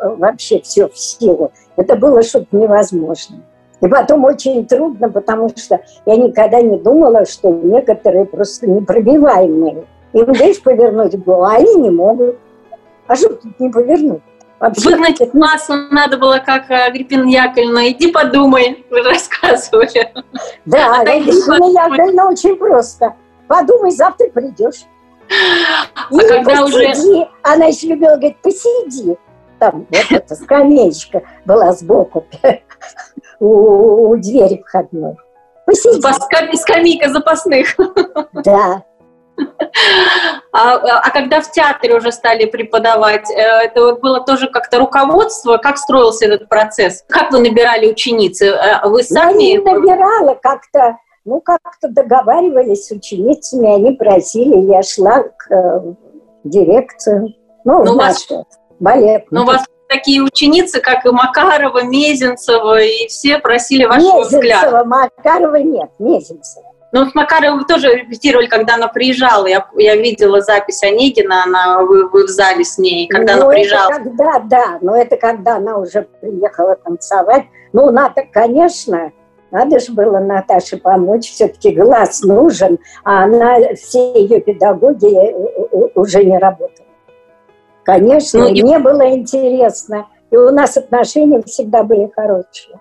Speaker 3: вообще все в силу. Это было что-то невозможно. И потом очень трудно, потому что я никогда не думала, что некоторые просто непробиваемые. Им дашь повернуть голову, а они не могут. А что тут не повернуть?
Speaker 2: Вообще, Выгнать массу надо было, как Агриппина Яковлевна. Иди подумай, вы рассказывали.
Speaker 3: Да, Агриппина Яковлевна очень просто. Подумай, завтра придешь.
Speaker 2: А И когда посиди.
Speaker 3: уже... Она еще любила говорить, посиди. Там вот эта скамеечка была сбоку у, у двери входной.
Speaker 2: Посиди. Скамейка запасных.
Speaker 3: Да.
Speaker 2: А, а когда в театре уже стали преподавать, э, это было тоже как-то руководство? Как строился этот процесс? Как вы набирали ученицы? Э, вы сами?
Speaker 3: Я не набирала как-то. Ну, как-то договаривались с ученицами, они просили, я шла к э, дирекции. Ну, ну
Speaker 2: вас, балет. Ну, у вас такие ученицы, как и Макарова, Мезенцева, и все просили вашего
Speaker 3: Мезенцева, взгляда. Макарова нет, Мезенцева.
Speaker 2: Ну, с Макаровой вы тоже репетировали, когда она приезжала. Я, я видела запись Онегина, она, вы, вы в зале с ней, когда ну, она приезжала.
Speaker 3: Это когда, да, но это когда она уже приехала танцевать. Ну, надо, конечно, надо же было Наташе помочь, все-таки глаз нужен, а она, все ее педагоги э, уже не работали. Конечно, ну, мне и... было интересно, и у нас отношения всегда были хорошие.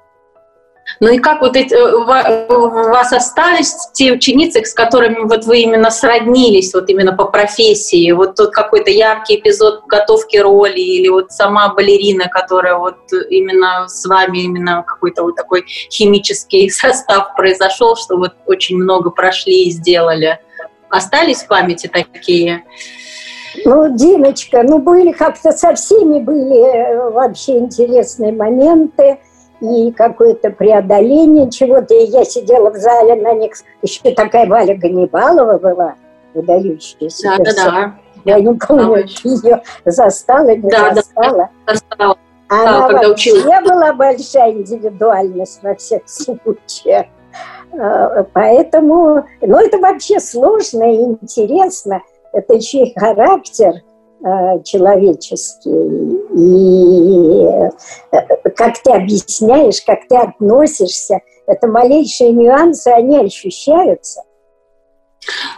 Speaker 2: Ну и как вот эти, э, у вас остались те ученицы, с которыми вот вы именно сроднились, вот именно по профессии? Вот тот какой-то яркий эпизод готовки роли или вот сама балерина, которая вот именно с вами именно какой-то вот такой химический состав произошел, что вот очень много прошли и сделали. Остались в памяти такие?
Speaker 3: Ну, Диночка, ну были как-то со всеми были э, вообще интересные моменты – и какое-то преодоление чего-то. И я сидела в зале на них. Еще такая Валя Ганнибалова была, выдающаяся.
Speaker 2: Да, да, да.
Speaker 3: Я не помню, ее застала, не да, застала. Да, застала. Она да, когда училась. была большая индивидуальность во всех случаях. А, поэтому, ну, это вообще сложно и интересно. Это еще и характер – человеческие. И э, как ты объясняешь, как ты относишься, это малейшие нюансы, они ощущаются.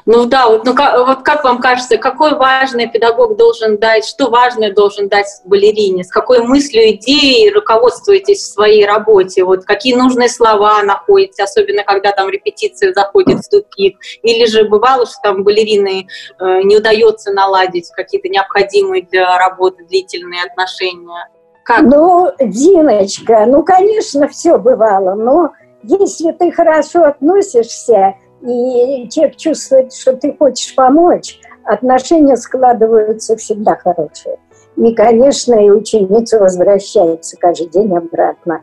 Speaker 2: Ну да, вот, ну, как, вот как вам кажется, какой важный педагог должен дать, что важное должен дать балерине, с какой мыслью, идеей руководствуетесь в своей работе, вот какие нужные слова находите, особенно когда там репетиция заходит в тупик, или же бывало, что там балерины э, не удается наладить какие-то необходимые для работы длительные отношения?
Speaker 3: Как? Ну, Диночка, ну, конечно, все бывало, но если ты хорошо относишься, и человек чувствует, что ты хочешь помочь, отношения складываются всегда хорошие. И, конечно, и ученица возвращается каждый день обратно.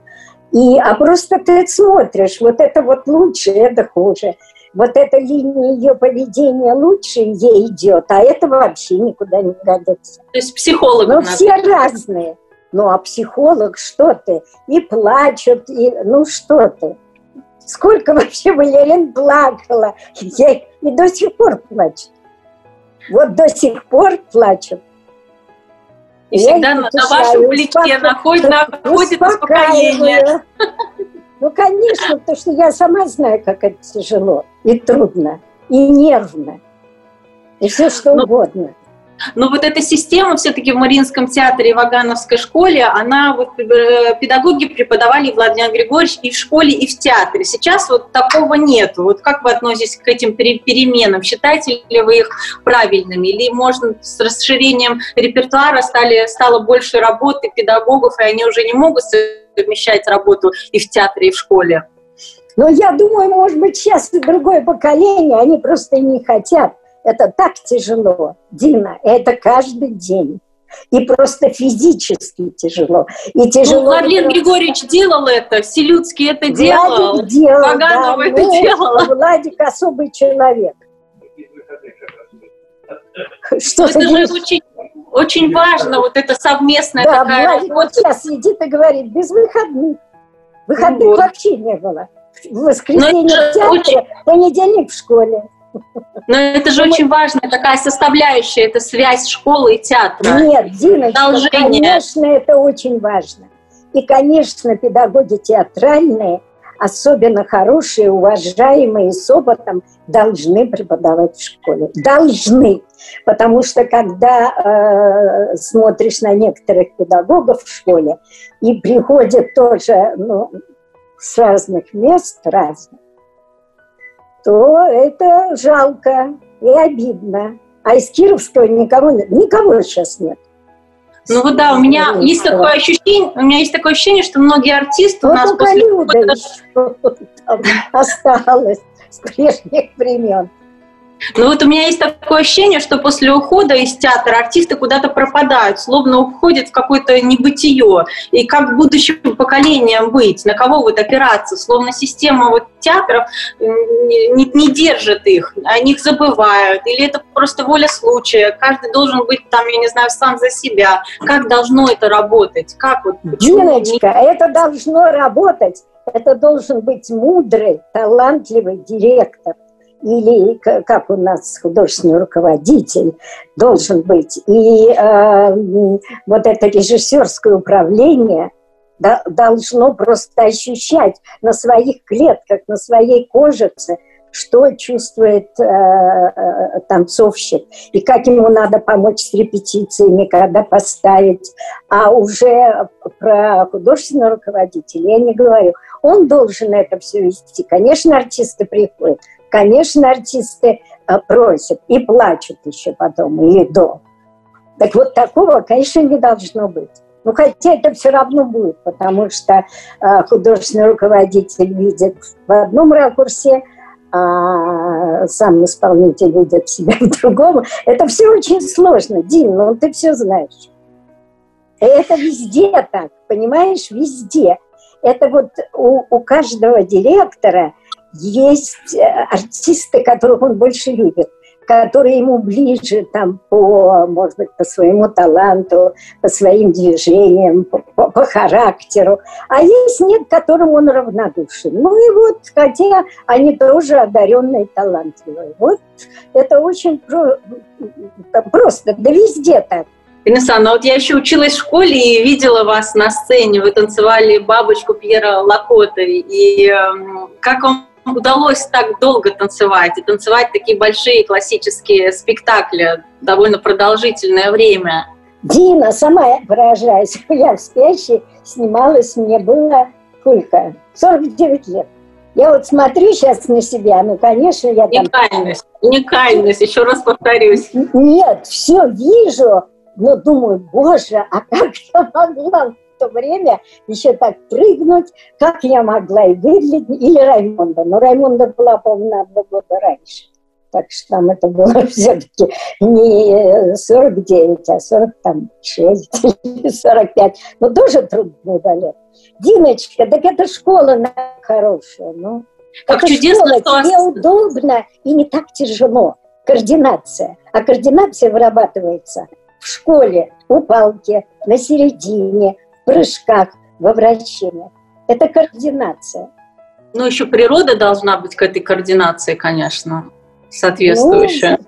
Speaker 3: И, а просто ты смотришь, вот это вот лучше, это хуже. Вот эта линия ее поведения лучше ей идет, а это вообще никуда не годится.
Speaker 2: То есть психолог.
Speaker 3: Ну, все разные. Ну, а психолог, что ты? И плачут, и ну что ты? Сколько вообще балерин плакала. Я и до сих пор плачу. Вот до сих пор плачу.
Speaker 2: И я всегда на, на вашем плече находит, находит успокоение.
Speaker 3: Ну, конечно, потому что я сама знаю, как это тяжело и трудно, и нервно, и все что ну, угодно.
Speaker 2: Но вот эта система все-таки в Мариинском театре и в Агановской школе, она вот э, педагоги преподавали Владимир Григорьевич и в школе, и в театре. Сейчас вот такого нет. Вот как вы относитесь к этим переменам? Считаете ли вы их правильными? Или, можно, с расширением репертуара стали, стало больше работы педагогов, и они уже не могут совмещать работу и в театре, и в школе?
Speaker 3: Но я думаю, может быть, сейчас другое поколение, они просто не хотят. Это так тяжело, Дина, это каждый день. И просто физически тяжело. И тяжело. Ну,
Speaker 2: просто... Григорьевич делал это, Селюцкий это
Speaker 3: Владик
Speaker 2: делал,
Speaker 3: делал Ваганов да, это ну, делал. Владик особый человек.
Speaker 2: Что это же очень, очень важно, вот это совместное
Speaker 3: да, такая Владик работа. вот сейчас сидит и говорит, без выходных. Выходных вот. вообще не было. В воскресенье в театре, очень... понедельник в школе.
Speaker 2: Но это же очень важная такая составляющая, это связь школы и театра.
Speaker 3: Нет, Диночка, конечно, это очень важно. И, конечно, педагоги театральные, особенно хорошие, уважаемые, с опытом, должны преподавать в школе. Должны. Потому что когда э, смотришь на некоторых педагогов в школе, и приходят тоже ну, с разных мест, разных, то это жалко и обидно. А из Кировского никого нет. Никого сейчас нет.
Speaker 2: Ну вот да, у меня есть такое ощущение, у меня есть такое ощущение, что многие артисты вот у нас после
Speaker 3: Люда осталось с прежних времен.
Speaker 2: Но вот у меня есть такое ощущение, что после ухода из театра артисты куда-то пропадают, словно уходят в какое-то небытие. И как будущим поколением быть, на кого вот опираться, словно система вот театров не, не держит их, о них забывают, или это просто воля случая, каждый должен быть там, я не знаю, сам за себя. Как должно это работать? Как вот?
Speaker 3: Диночка, это должно работать. Это должен быть мудрый, талантливый директор или как у нас художественный руководитель должен быть. И э, вот это режиссерское управление должно просто ощущать на своих клетках, на своей кожице, что чувствует э, э, танцовщик и как ему надо помочь с репетициями, когда поставить. А уже про художественного руководителя я не говорю. Он должен это все вести. Конечно, артисты приходят, Конечно, артисты э, просят и плачут еще потом, или до. Так вот такого, конечно, не должно быть. Ну, хотя это все равно будет, потому что э, художественный руководитель видит в одном ракурсе, а сам исполнитель видит себя в другом. Это все очень сложно. Дин, ну ты все знаешь. Это везде так, понимаешь, везде. Это вот у, у каждого директора есть э, артисты, которых он больше любит, которые ему ближе там по, может быть, по своему таланту, по своим движениям, по, по, характеру. А есть нет, которым он равнодушен. Ну и вот, хотя они тоже одаренные, талантливые. Вот это очень про, просто, да везде так.
Speaker 2: Инесса, ну вот я еще училась в школе и видела вас на сцене. Вы танцевали бабочку Пьера Лакота. И э, как вам удалось так долго танцевать и танцевать такие большие классические спектакли довольно продолжительное время?
Speaker 3: Дина, сама поражаюсь. Я в спящей снималась, мне было сколько? 49 лет. Я вот смотрю сейчас на себя, ну, конечно, я
Speaker 2: там... Уникальность, уникальность, еще раз повторюсь.
Speaker 3: Нет, все вижу, но думаю, боже, а как я могла то время еще так прыгнуть, как я могла и выглядеть, или Раймонда. Но Раймонда была, по-моему, на два года раньше. Так что там это было все-таки не 49, а 46 или 45. Но тоже трудный балет. Диночка, так это школа хорошая. Ну,
Speaker 2: как это чудесно,
Speaker 3: школа, тебе удобно и не так тяжело. Координация. А координация вырабатывается в школе, у палки, на середине, прыжках, во вращениях. Это координация.
Speaker 2: Ну, еще природа должна быть к этой координации, конечно, соответствующая.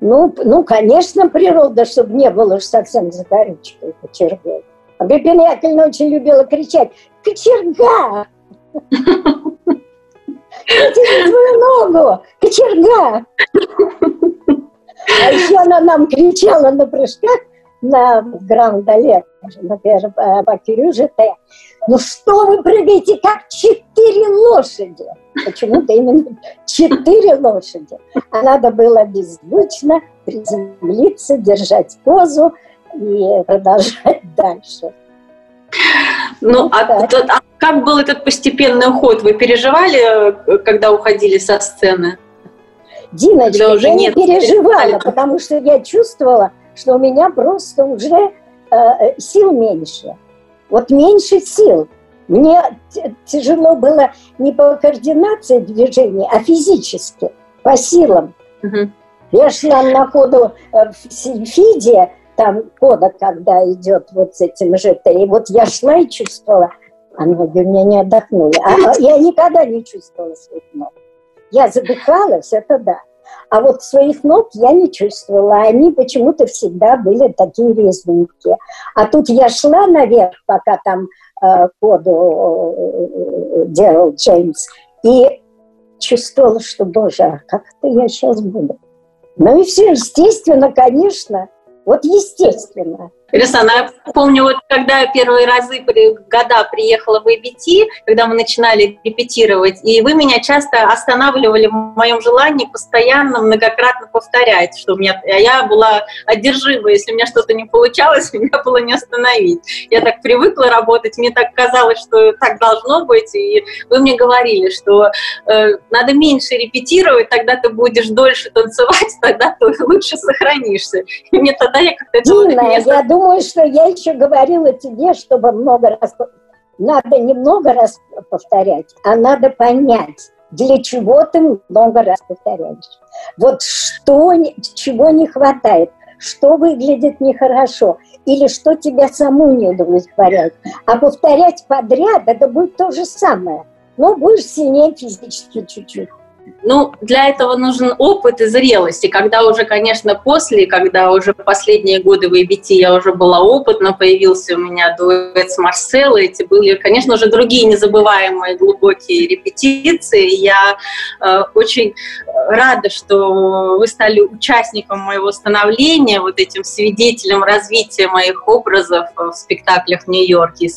Speaker 3: Ну, ну, конечно, природа, чтобы не было уж совсем за корючкой кочергой. А Агриппина Яковлевна очень любила кричать «Кочерга!» Вытяни твою ногу! Кочерга! А еще она нам кричала на прыжках на Гранд-Оле, на первом по Кирюже Ну что вы прыгаете, как четыре лошади? Почему-то именно четыре лошади. А надо было беззвучно приземлиться, держать позу и продолжать дальше.
Speaker 2: Ну, а, а как был этот постепенный уход? Вы переживали, когда уходили со сцены?
Speaker 3: Диночка, уже я нет, не переживала, потому что я чувствовала, что у меня просто уже э, сил меньше. Вот меньше сил. Мне тяжело было не по координации движений, а физически, по силам. Угу. Я шла на ходу э, в Сильфиде, там кода, когда идет вот с этим ЖТ, и вот я шла и чувствовала, а ноги у меня не отдохнули. А, а я никогда не чувствовала своих ног. Я задыхалась, это да. А вот своих ног я не чувствовала. Они почему-то всегда были такие резвенькие. А тут я шла наверх, пока там э, коду э, делал Джеймс, и чувствовала, что, боже, а как это я сейчас буду? Ну и все, естественно, конечно, вот естественно.
Speaker 2: Рисана, я помню, вот когда я первые разы, года приехала в ABT, когда мы начинали репетировать, и вы меня часто останавливали в моем желании постоянно, многократно повторять, что у меня, я была одержима, если у меня что-то не получалось, меня было не остановить. Я так привыкла работать, мне так казалось, что так должно быть, и вы мне говорили, что э, надо меньше репетировать, тогда ты будешь дольше танцевать, тогда ты лучше сохранишься. И мне тогда я как-то...
Speaker 3: Дина, я думаю, думаю, что я еще говорила тебе, чтобы много раз... Надо не много раз повторять, а надо понять, для чего ты много раз повторяешь. Вот что, чего не хватает, что выглядит нехорошо, или что тебя саму не удовлетворяет. А повторять подряд, это будет то же самое, но будешь сильнее физически чуть-чуть.
Speaker 2: Ну, для этого нужен опыт и зрелость. И когда уже, конечно, после, когда уже последние годы в ABT я уже была опытна, появился у меня дуэт с Марселой, эти были, конечно, уже другие незабываемые глубокие репетиции. Я э, очень рада, что вы стали участником моего становления, вот этим свидетелем развития моих образов в спектаклях в Нью-Йорке. И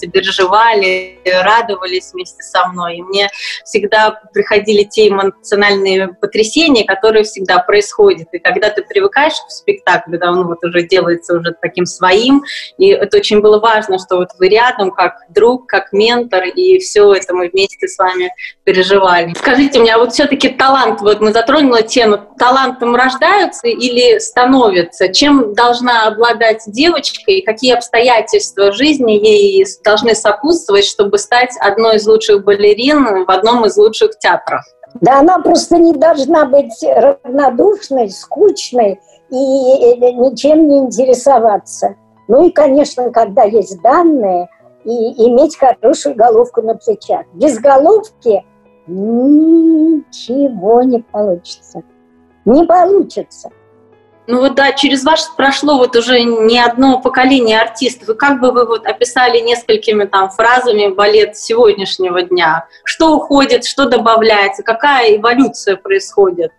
Speaker 2: радовались вместе со мной. И мне всегда приходили те эмоциональные эмоциональные потрясения, которые всегда происходят. И когда ты привыкаешь к спектаклю, да, он вот уже делается уже таким своим, и это очень было важно, что вот вы рядом, как друг, как ментор, и все это мы вместе с вами переживали. Скажите мне, а вот все-таки талант, вот мы затронули тему, талантом рождаются или становятся? Чем должна обладать девочка и какие обстоятельства жизни ей должны сопутствовать, чтобы стать одной из лучших балерин в одном из лучших театров?
Speaker 3: Да она просто не должна быть равнодушной, скучной и ничем не интересоваться. Ну и, конечно, когда есть данные, и иметь хорошую головку на плечах. Без головки ничего не получится. Не получится.
Speaker 2: Ну вот да, через вас прошло вот уже не одно поколение артистов. И как бы вы вот описали несколькими там фразами балет сегодняшнего дня? Что уходит, что добавляется, какая эволюция происходит?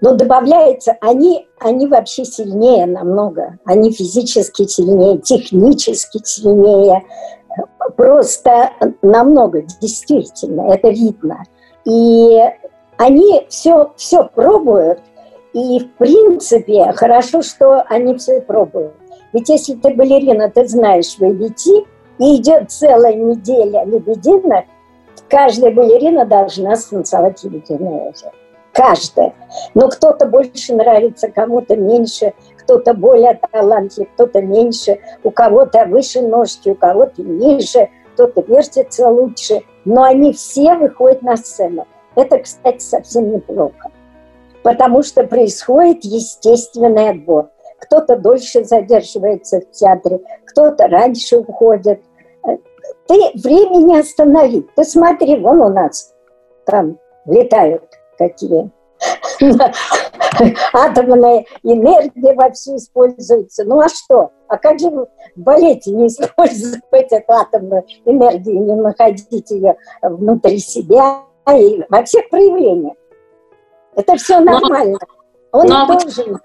Speaker 3: Но добавляется, они, они вообще сильнее намного. Они физически сильнее, технически сильнее. Просто намного, действительно, это видно. И они все, все пробуют – и, в принципе, хорошо, что они все пробуют. Ведь если ты балерина, ты знаешь в ABT, и идет целая неделя лебединых, каждая балерина должна станцевать лебединое озеро. Каждая. Но кто-то больше нравится, кому-то меньше, кто-то более талантлив, кто-то меньше, у кого-то выше ножки, у кого-то ниже, кто-то вертится лучше. Но они все выходят на сцену. Это, кстати, совсем неплохо потому что происходит естественный отбор. Кто-то дольше задерживается в театре, кто-то раньше уходит. Ты время не остановить. Ты смотри, вон у нас там летают какие атомная энергия вовсю используется. Ну а что? А как же в балете не использовать эту атомную энергию, не находить ее внутри себя и во всех проявлениях? Это все нормально. Он
Speaker 2: но, должен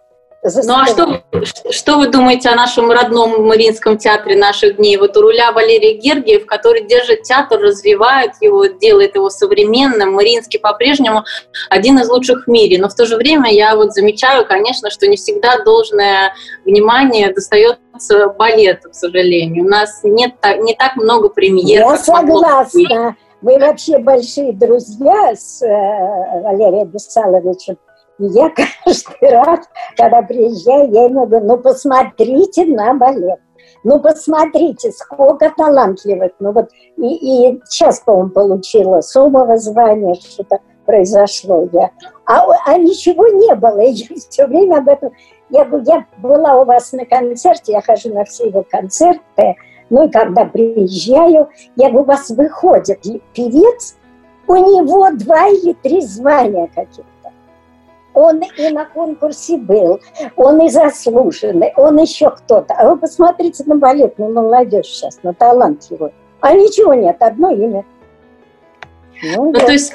Speaker 2: ну а что, что вы думаете о нашем родном Мариинском театре наших дней? Вот у руля Валерий Гергиев, который держит театр, развивает его, делает его современным. Мариинский по-прежнему один из лучших в мире. Но в то же время я вот замечаю, конечно, что не всегда должное внимание достается балету, к сожалению. У нас нет не так много премьер.
Speaker 3: Я согласна. Вы вообще большие друзья с э, Валерием Бесаловичем. И я каждый раз, когда приезжаю, я ему говорю, ну посмотрите на балет. Ну, посмотрите, сколько талантливых. Ну, вот, и, и сейчас, по-моему, получила Сомова звание, что-то произошло. Я. А, а ничего не было. И я все время об этом... Я, я была у вас на концерте, я хожу на все его концерты. Ну, и когда приезжаю, я говорю, у вас выходит певец, у него два или три звания каких он и на конкурсе был, он и заслуженный, он еще кто-то. А вы посмотрите на балетную молодежь сейчас, на талантливую. А ничего нет, одно имя.
Speaker 2: Ну, ну вот. то есть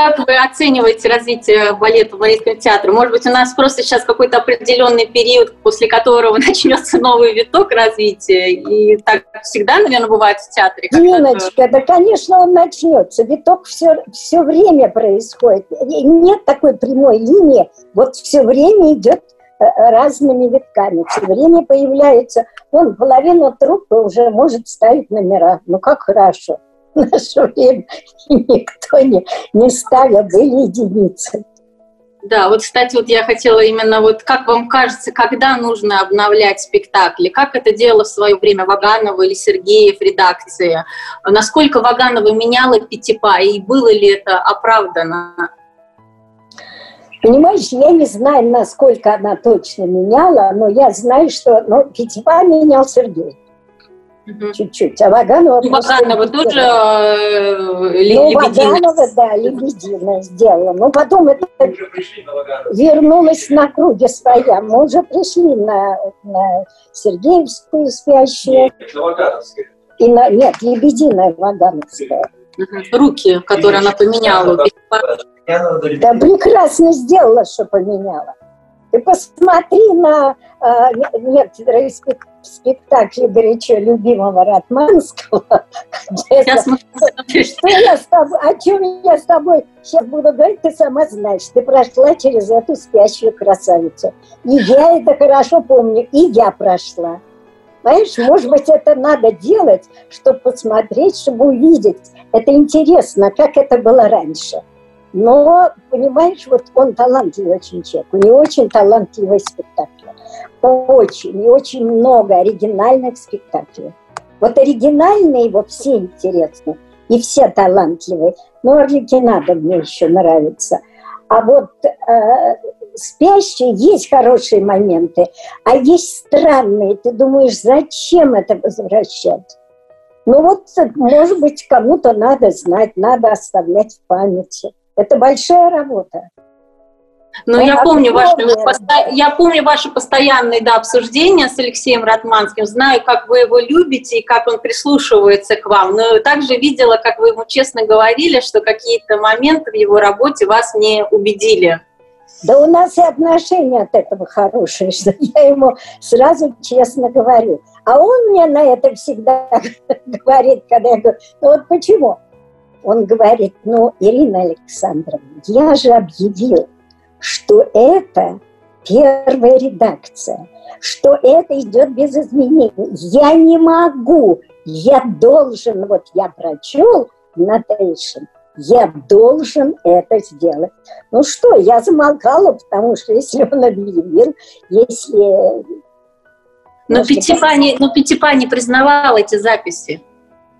Speaker 2: как вы оцениваете развитие балета в Мариинском театре? Может быть, у нас просто сейчас какой-то определенный период, после которого начнется новый виток развития, и так всегда, наверное, бывает в театре?
Speaker 3: Ниночка, да, конечно, он начнется. Виток все, все время происходит. Нет такой прямой линии. Вот все время идет э, разными витками. Все время появляется, он половину труппы уже может ставить номера. Ну, как хорошо в наше время никто не, не ставил, были единицы.
Speaker 2: Да, вот, кстати, вот я хотела именно вот, как вам кажется, когда нужно обновлять спектакли? Как это делала в свое время Ваганова или Сергеев редакция? Насколько Ваганова меняла Пятипа, и было ли это оправдано?
Speaker 3: Понимаешь, я не знаю, насколько она точно меняла, но я знаю, что ну, Пятипа менял Сергей. Чуть-чуть. А Ваганова...
Speaker 2: Ну, Ваганова тоже
Speaker 3: э, Ну, Ваганова, да, лебединая сделала. Но потом это вернулось на круге своя. Мы уже пришли на, на Сергеевскую спящую. Нет, на. И на, нет, лебединая Вагановская.
Speaker 2: Руки, которые она поменяла.
Speaker 3: Да, прекрасно сделала, что поменяла. Ты посмотри на э, некоторые спектакли горячо любимого Ратманского. Сейчас что я с тобой, о чем я с тобой сейчас буду говорить, ты сама знаешь. Ты прошла через эту спящую красавицу. И я это хорошо помню, и я прошла. Понимаешь, может быть, это надо делать, чтобы посмотреть, чтобы увидеть. Это интересно, как это было раньше. Но, понимаешь, вот он талантливый очень человек, у него очень талантливый спектакль. Очень и очень много оригинальных спектаклей. Вот оригинальные его все интересны, и все талантливые. Но Орликинада мне еще нравится. А вот э, спящие есть хорошие моменты, а есть странные. Ты думаешь, зачем это возвращать? Ну вот, может быть, кому-то надо знать, надо оставлять в памяти. Это большая работа.
Speaker 2: Но ну, я помню, ваше, я помню ваши постоянные да, обсуждения с Алексеем Ратманским, знаю, как вы его любите и как он прислушивается к вам, но также видела, как вы ему честно говорили, что какие-то моменты в его работе вас не убедили.
Speaker 3: Да у нас и отношения от этого хорошие, что я ему сразу честно говорю. А он мне на это всегда говорит, когда я говорю, ну вот почему? Он говорит, ну, Ирина Александровна, я же объявил, что это первая редакция, что это идет без изменений. Я не могу, я должен, вот я прочел нотейшн, я должен это сделать. Ну что, я замолкала, потому что если он объявил, если...
Speaker 2: Но Пятипа не, но Пятипа не признавал эти записи.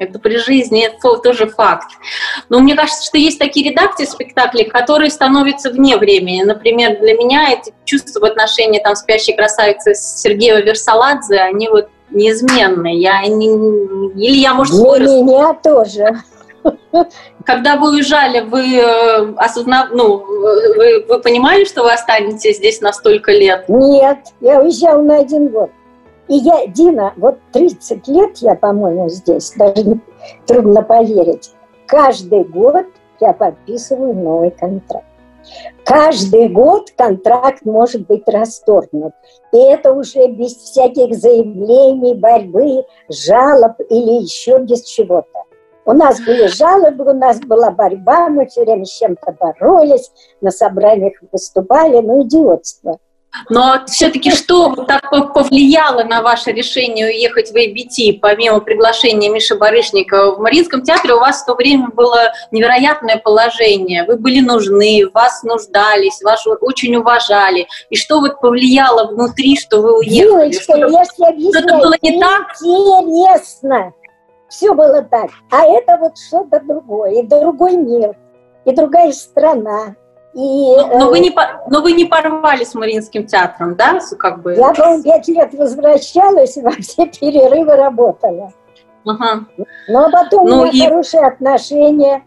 Speaker 2: Это при жизни, это тоже факт. Но мне кажется, что есть такие редакции спектаклей, которые становятся вне времени. Например, для меня эти чувства в отношении там «Спящей красавицы» с Сергеем Версаладзе, они вот неизменные. Я не, или я, может,
Speaker 3: Для вырос... меня тоже.
Speaker 2: Когда вы уезжали, вы э, осознав... ну, вы, вы понимали, что вы останетесь здесь на столько лет?
Speaker 3: Нет, я уезжала на один год. И я, Дина, вот 30 лет я, по-моему, здесь, даже не, трудно поверить. Каждый год я подписываю новый контракт. Каждый год контракт может быть расторгнут. И это уже без всяких заявлений, борьбы, жалоб или еще без чего-то. У нас были жалобы, у нас была борьба, мы все время с чем-то боролись, на собраниях выступали, ну, идиотство.
Speaker 2: Но все-таки что так повлияло на ваше решение уехать в ABT, помимо приглашения Миши Барышника? В Мариинском театре у вас в то время было невероятное положение. Вы были нужны, вас нуждались, вас очень уважали. И что вот повлияло внутри, что вы уехали?
Speaker 3: Девочка, я тебе объясняю. Что-то было не так? Интересно. Все было так. А это вот что-то другое. И другой мир, и другая страна,
Speaker 2: и, но, вы не, но вы не порвали с Мариинским театром, да? Как бы...
Speaker 3: Я, по пять лет возвращалась и во все перерывы работала. Ага. Но потом ну, у меня и... хорошие отношения.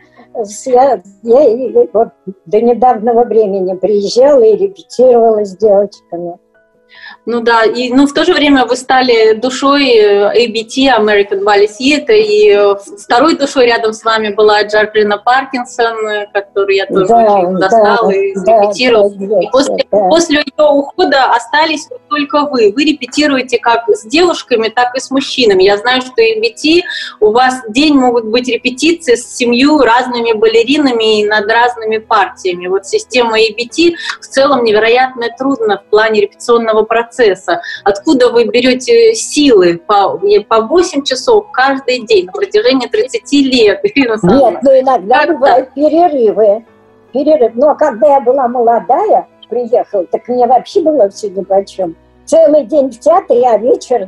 Speaker 3: Я, я вот до недавнего времени приезжала и репетировала с девочками.
Speaker 2: Ну да, и ну, в то же время вы стали душой э, ABT, American Ballet Theatre, и э, второй душой рядом с вами была Джарклина Паркинсон, э, которую я тоже да, очень достала да, и да, репетировала. Да, и после, да. после ее ухода остались только вы. Вы репетируете как с девушками, так и с мужчинами. Я знаю, что ABT у вас день могут быть репетиции с семью разными балеринами и над разными партиями. Вот система ABT в целом невероятно трудно в плане репетиционного процесса. Откуда вы берете силы по, по 8 часов каждый день на протяжении 30 лет?
Speaker 3: Нет, ну иногда как бывают перерывы. Перерыв. Но когда я была молодая, приехала, так мне вообще было все ни по чем. Целый день в театре, а вечер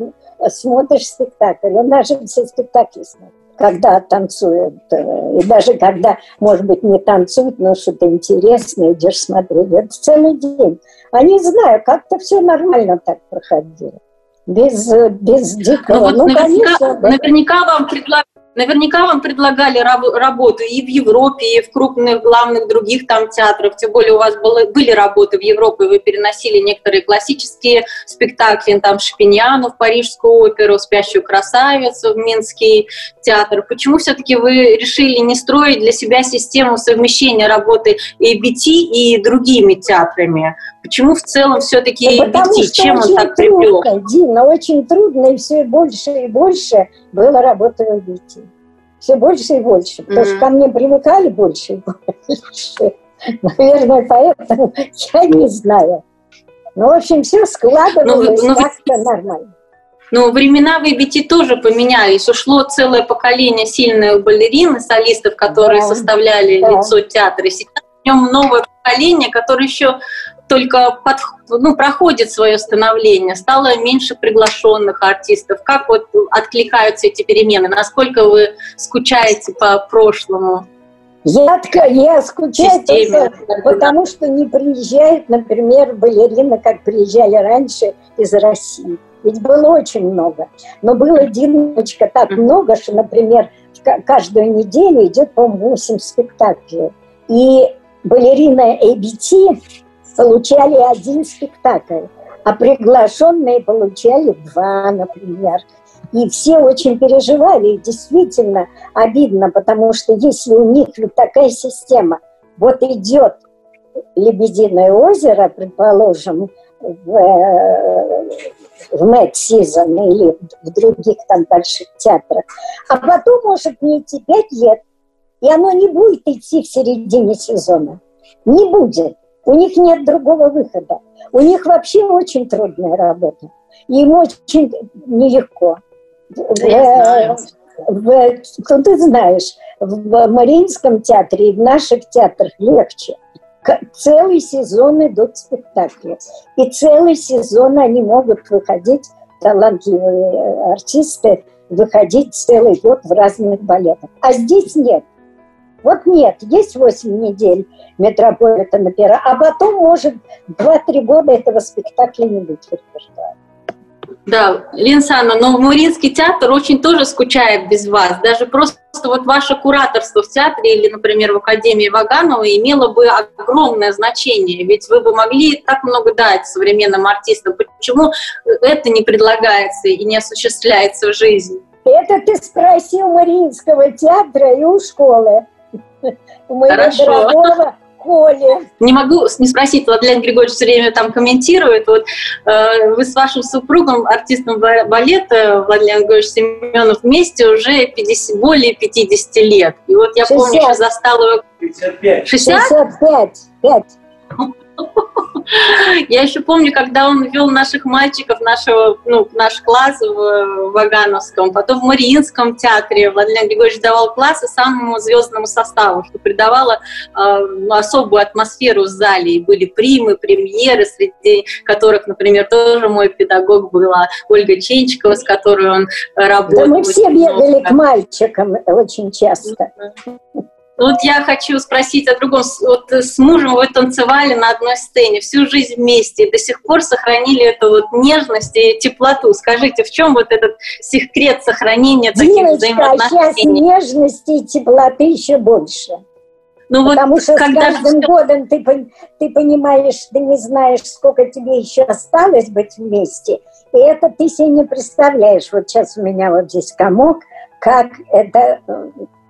Speaker 3: смотришь спектакль. У нас же все спектакли смотрят когда танцуют, э, и даже когда, может быть, не танцуют, но что-то интересное, идешь смотреть, это целый день. Они знают, как-то все нормально так проходило. Без, без дикого. Ну, вот
Speaker 2: ну, наверняка, конечно, да. наверняка вам предлагают Наверняка вам предлагали раб- работу и в Европе, и в крупных главных других там театрах. Тем более у вас было, были работы в Европе, вы переносили некоторые классические спектакли, там Шпиньяну в Парижскую оперу, Спящую красавицу в Минский театр. Почему все-таки вы решили не строить для себя систему совмещения работы ABT и другими театрами? Почему в целом все-таки
Speaker 3: ABT? Потому Чем он так привлек? Дина, очень трудно, и все больше и больше было работы в ABT. Все больше и больше. Потому mm-hmm. что ко мне привыкали больше и больше. Наверное, поэтому я не знаю. Ну, в общем, все складывалось но, но, как-то нормально.
Speaker 2: Но времена в ABT тоже поменялись. Ушло целое поколение сильных балерин и солистов, которые да, составляли да. лицо театра. Сейчас в нем новое поколение, которое еще только под, ну, проходит свое становление, стало меньше приглашенных артистов. Как вот откликаются эти перемены? Насколько вы скучаете по прошлому?
Speaker 3: Я, я скучаю, потому что не приезжают, например, балерины, как приезжали раньше из России. Ведь было очень много. Но было, Диночка, так много, что, например, каждую неделю идет, по-моему, 8 спектаклей. И балерина ABT получали один спектакль, а приглашенные получали два, например. И все очень переживали, и действительно обидно, потому что если у них вот такая система, вот идет Лебединое озеро, предположим, в, э, в Mad Season или в других там больших театрах, а потом может не идти пять лет, и оно не будет идти в середине сезона. Не будет. У них нет другого выхода. У них вообще очень трудная работа. Им очень нелегко. Я в, ну, ты знаешь, в Мариинском театре и в наших театрах легче. Целый сезон идут спектакли. И целый сезон они могут выходить, талантливые артисты, выходить целый год в разных балетах. А здесь нет. Вот нет, есть 8 недель Метрополитен опера, а потом, может, 2-3 года этого спектакля не быть в репертуаре.
Speaker 2: Да, Линсана, но Мариинский театр очень тоже скучает без вас. Даже просто вот ваше кураторство в театре или, например, в Академии Ваганова имело бы огромное значение, ведь вы бы могли так много дать современным артистам. Почему это не предлагается и не осуществляется в жизни?
Speaker 3: Это ты спросил Мариинского театра и у школы. У моего Хорошо. дорогого Коля.
Speaker 2: Не могу не спросить, Владимир Григорьевич все время там комментирует. Вот э, вы с вашим супругом, артистом балета Владимир Григорьевич Семенов, вместе уже 50, более 50 лет. И вот я 60. помню, что застала его...
Speaker 3: 65. 60? 65. 5.
Speaker 2: Я еще помню, когда он вел наших мальчиков, нашего, ну, наш класс в Вагановском, потом в Мариинском театре Владимир Григорьевич давал классы самому звездному составу, что придавало э, особую атмосферу в зале. И были примы, премьеры, среди которых, например, тоже мой педагог была Ольга Ченчикова, с которой он работал.
Speaker 3: Да мы все бегали к мальчикам очень часто.
Speaker 2: Вот я хочу спросить о другом. Вот с мужем вы танцевали на одной сцене всю жизнь вместе и до сих пор сохранили эту вот нежность и теплоту. Скажите, в чем вот этот секрет сохранения таких Диночка, взаимоотношений?
Speaker 3: Сейчас нежности и теплоты еще больше. Ну, Потому вот что когда с каждым же... годом ты, ты понимаешь, ты не знаешь, сколько тебе еще осталось быть вместе. И это ты себе не представляешь. Вот сейчас у меня вот здесь комок, как это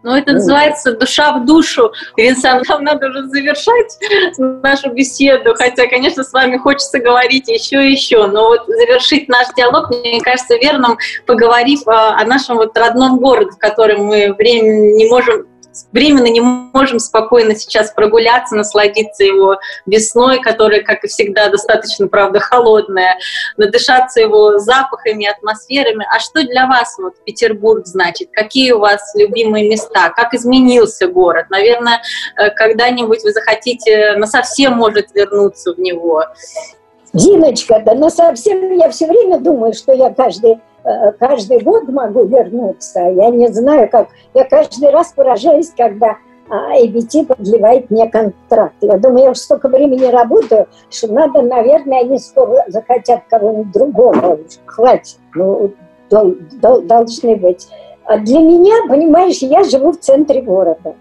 Speaker 2: ну, это называется «душа в душу». Винсан, нам надо уже завершать нашу беседу, хотя, конечно, с вами хочется говорить еще и еще, но вот завершить наш диалог, мне кажется, верным, поговорив о, о нашем вот родном городе, в котором мы время не можем временно не можем спокойно сейчас прогуляться, насладиться его весной, которая, как и всегда, достаточно, правда, холодная, надышаться его запахами, атмосферами. А что для вас вот Петербург значит? Какие у вас любимые места? Как изменился город? Наверное, э, когда-нибудь вы захотите на совсем может вернуться в него.
Speaker 3: Диночка, да на совсем я все время думаю, что я каждый каждый год могу вернуться. Я не знаю, как. Я каждый раз поражаюсь, когда ABT подливает мне контракт. Я думаю, я уже столько времени работаю, что надо, наверное, они скоро захотят кого-нибудь другого. Хватит. Ну, дол, дол, должны быть. А для меня, понимаешь, я живу в центре города.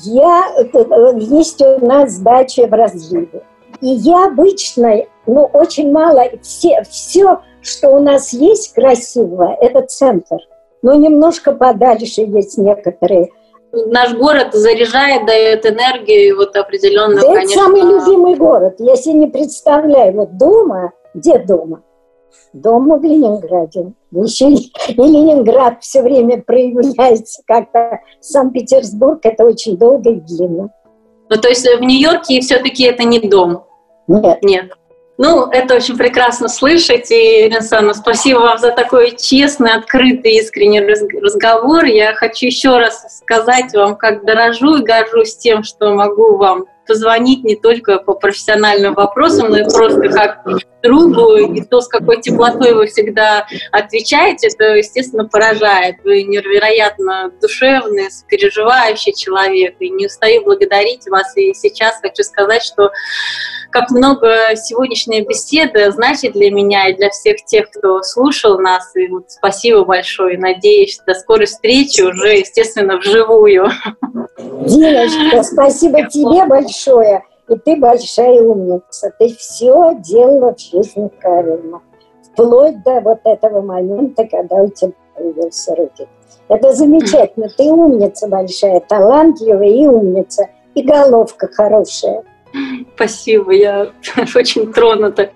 Speaker 3: Я, э, есть у нас дача в разливе. И я обычно, ну, очень мало, все, все что у нас есть красивого, это центр. Но немножко подальше есть некоторые.
Speaker 2: Наш город заряжает, дает энергию, вот определенно,
Speaker 3: да конечно... Это самый любимый город. Я себе не представляю, вот дома, где дома? Дома в Ленинграде. Еще и Ленинград все время проявляется как-то. Санкт-Петербург это очень долго и длинно.
Speaker 2: Ну, то есть в Нью-Йорке все-таки это не дом?
Speaker 3: Нет.
Speaker 2: Нет. Ну, это очень прекрасно слышать. И, Ренсана, спасибо вам за такой честный, открытый, искренний разговор. Я хочу еще раз сказать вам, как дорожу и горжусь тем, что могу вам позвонить не только по профессиональным вопросам, но и просто как другу, и то, с какой теплотой вы всегда отвечаете, это, естественно, поражает. Вы невероятно душевный, переживающий человек, и не устаю благодарить вас. И сейчас хочу сказать, что как много сегодняшняя беседа значит для меня и для всех тех, кто слушал нас. И вот спасибо большое. Надеюсь, до скорой встречи уже, естественно, вживую.
Speaker 3: Диночка, спасибо тебе большое. И ты большая умница. Ты все делала в жизни правильно. Вплоть до вот этого момента, когда у тебя появился Рудик. Это замечательно. Ты умница большая, талантливая и умница. И головка хорошая.
Speaker 2: Спасибо, я очень тронута.